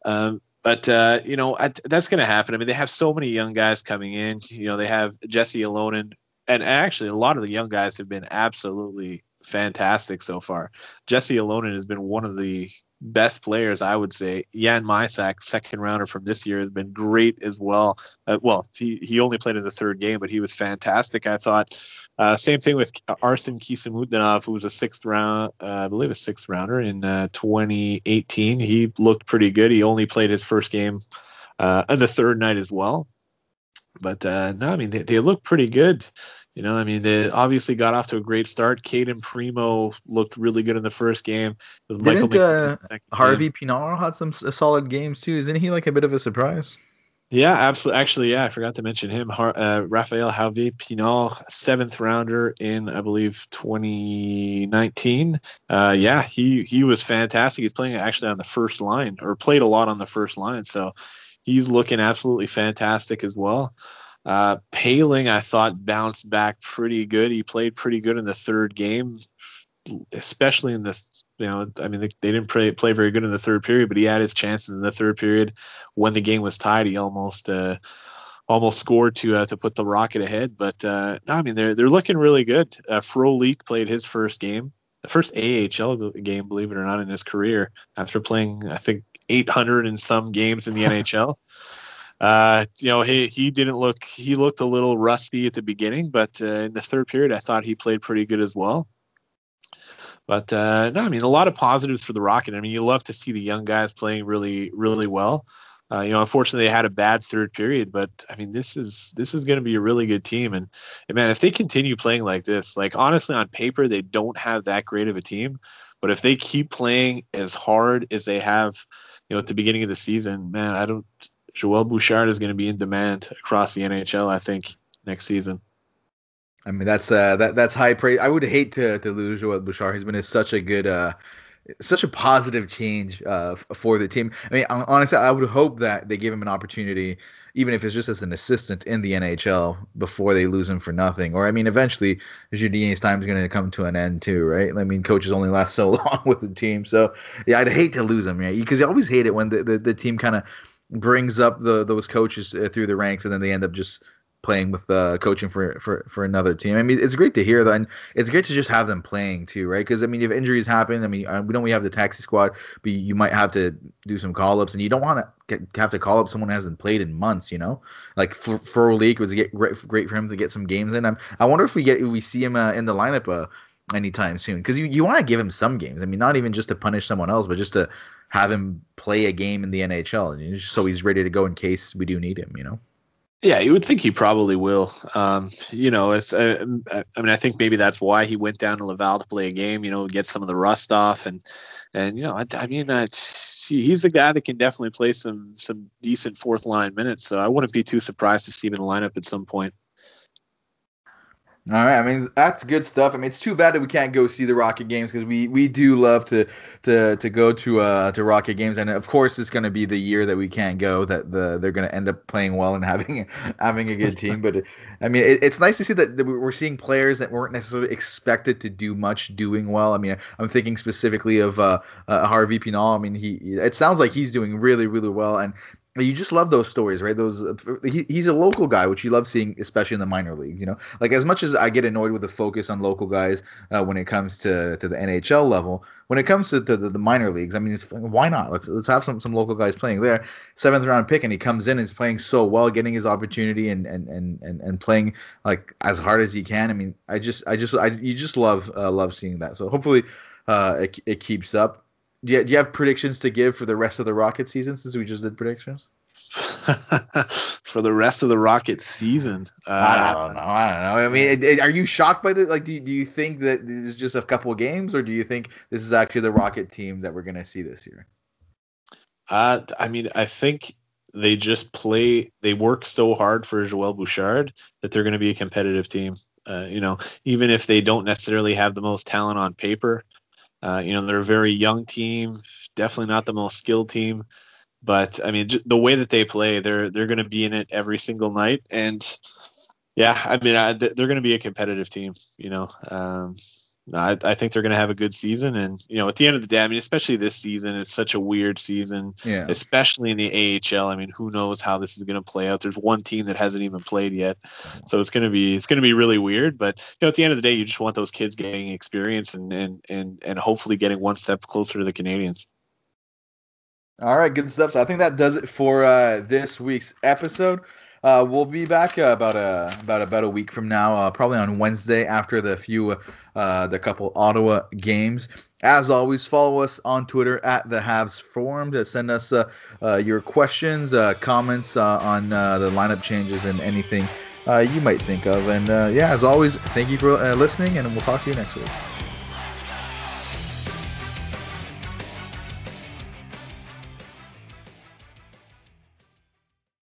Um, but uh, you know that's going to happen. I mean, they have so many young guys coming in. You know, they have Jesse Ylönen, and actually a lot of the young guys have been absolutely fantastic so far. Jesse Ylönen has been one of the best players, I would say. Jan Mysak, second rounder from this year, has been great as well. Uh, well, he, he only played in the third game, but he was fantastic, I thought. Uh, same thing with Arsen Khisamutdinov, who was a sixth round, uh, I believe a sixth rounder in uh, 2018. He looked pretty good. He only played his first game uh, on the third night as well. But uh, no, I mean they, they look pretty good. You know, I mean, they obviously got off to a great start. Cayden Primeau looked really good in the first game. Didn't uh, Harvey game. Pinard had some solid games too? Isn't he like a bit of a surprise? Yeah, absolutely. Actually, yeah, I forgot to mention him. Uh, Raphael Harvey Pinard, seventh rounder in, I believe, 2019. Uh, yeah, he he was fantastic. He's playing actually on the first line, or played a lot on the first line. So he's looking absolutely fantastic as well. Uh, Poehling, I thought, bounced back pretty good. He played pretty good in the third game, especially in the you know, I mean, they, they didn't play, play very good in the third period, but he had his chances in the third period. When the game was tied, he almost uh, almost scored to uh, to put the Rocket ahead. But uh, no, I mean, they're they're looking really good. Uh, Frolik played his first game, the first AHL game, believe it or not, in his career after playing, I think, 800 and some games in the <laughs> NHL. Uh, you know, he he didn't look he looked a little rusty at the beginning, but uh, in the third period, I thought he played pretty good as well. But uh, no, I mean a lot of positives for the Rocket. I mean, you love to see the young guys playing really really well. Uh, you know, unfortunately, they had a bad third period, but I mean, this is this is going to be a really good team. And, and man, if they continue playing like this, like honestly, on paper, they don't have that great of a team. But if they keep playing as hard as they have, you know, at the beginning of the season, man, I don't Joel Bouchard is going to be in demand across the NHL, I think, next season. I mean, that's uh, that that's high praise. I would hate to to lose Joel Bouchard. He's been such a good, uh, such a positive change uh, for the team. I mean, honestly, I would hope that they give him an opportunity, even if it's just as an assistant in the NHL, before they lose him for nothing. Or I mean, eventually, Julien's time is going to come to an end too, right? I mean, coaches only last so <laughs> long with the team, so yeah, I'd hate to lose him, right? Because you always hate it when the the, the team kind of brings up the those coaches uh, through the ranks, and then they end up just playing with uh, coaching for, for for another team. I mean, it's great to hear that, and it's great to just have them playing too, right? Because I mean, if injuries happen, I mean, uh, we know we have the taxi squad, but you might have to do some call ups, and you don't want to have to call up someone who hasn't played in months, you know. Like for for league it was get great, great for him to get some games in. I'm, I wonder if we get if we see him uh, in the lineup uh, anytime soon because you, you want to give him some games. I mean, not even just to punish someone else, but just to have him play a game in the NHL, so he's ready to go in case we do need him. You know. Yeah, you would think he probably will. Um, you know, it's. Uh, I mean, I think maybe that's why he went down to Laval to play a game. You know, get some of the rust off, and and you know, I, I mean, uh, he's the guy that can definitely play some some decent fourth line minutes. So I wouldn't be too surprised to see him in the lineup at some point. All right, I mean that's good stuff. I mean it's too bad that we can't go see the Rocket games because we, we do love to to to go to uh to Rocket games, and of course it's going to be the year that we can't go that the they're going to end up playing well and <laughs> having having a good team. but I mean it, it's nice to see that, that we're seeing players that weren't necessarily expected to do much doing well. I mean I'm thinking specifically of uh, uh Harvey Pinard. I mean he it sounds like he's doing really really well, and you just love those stories, right? Those he, he's a local guy, which you love seeing, especially in the minor leagues. You know, like as much as I get annoyed with the focus on local guys uh, when it comes to, to the NHL level, when it comes to, to the, the, minor leagues, I mean, why not? Let's let's have some, some local guys playing there. Seventh round pick, and he comes in and is playing so well, getting his opportunity and and, and, and, and playing like as hard as he can. I mean, I just I just I you just love uh, love seeing that. So hopefully, uh, it, it keeps up do you, do you have predictions to give for the rest of the Rocket season since we just did predictions? <laughs> for the rest of the Rocket season, uh, I don't know. I don't know. I mean, it, it, are you shocked by the like? Do you, do you think that this is just a couple of games, or do you think this is actually the Rocket team that we're going to see this year? Uh, I mean, I think they just play. They work so hard for Joel Bouchard that they're going to be a competitive team. Uh, you know, even if they don't necessarily have the most talent on paper, uh, you know, they're a very young team, definitely not the most skilled team, but I mean, the way that they play, they're they're going to be in it every single night, and yeah, I mean, I, they're going to be a competitive team. You know, um, I, I think they're going to have a good season. And, you know, at the end of the day, I mean, especially this season, it's such a weird season, yeah. especially in the AHL. I mean, who knows how this is going to play out? There's one team that hasn't even played yet. So it's going to be, it's going to be really weird. But, you know, at the end of the day, you just want those kids getting experience and, and, and, and hopefully getting one step closer to the Canadiens. All right, good stuff. So I think that does it for uh, this week's episode. Uh, we'll be back uh, about a about about a week from now, uh, probably on Wednesday after the few uh, the couple Ottawa games. As always, follow us on Twitter at the Habs Forum to send us uh, uh, your questions, comments on the lineup changes and anything you might think of. And yeah, as always, thank you for listening, and we'll talk to you next week.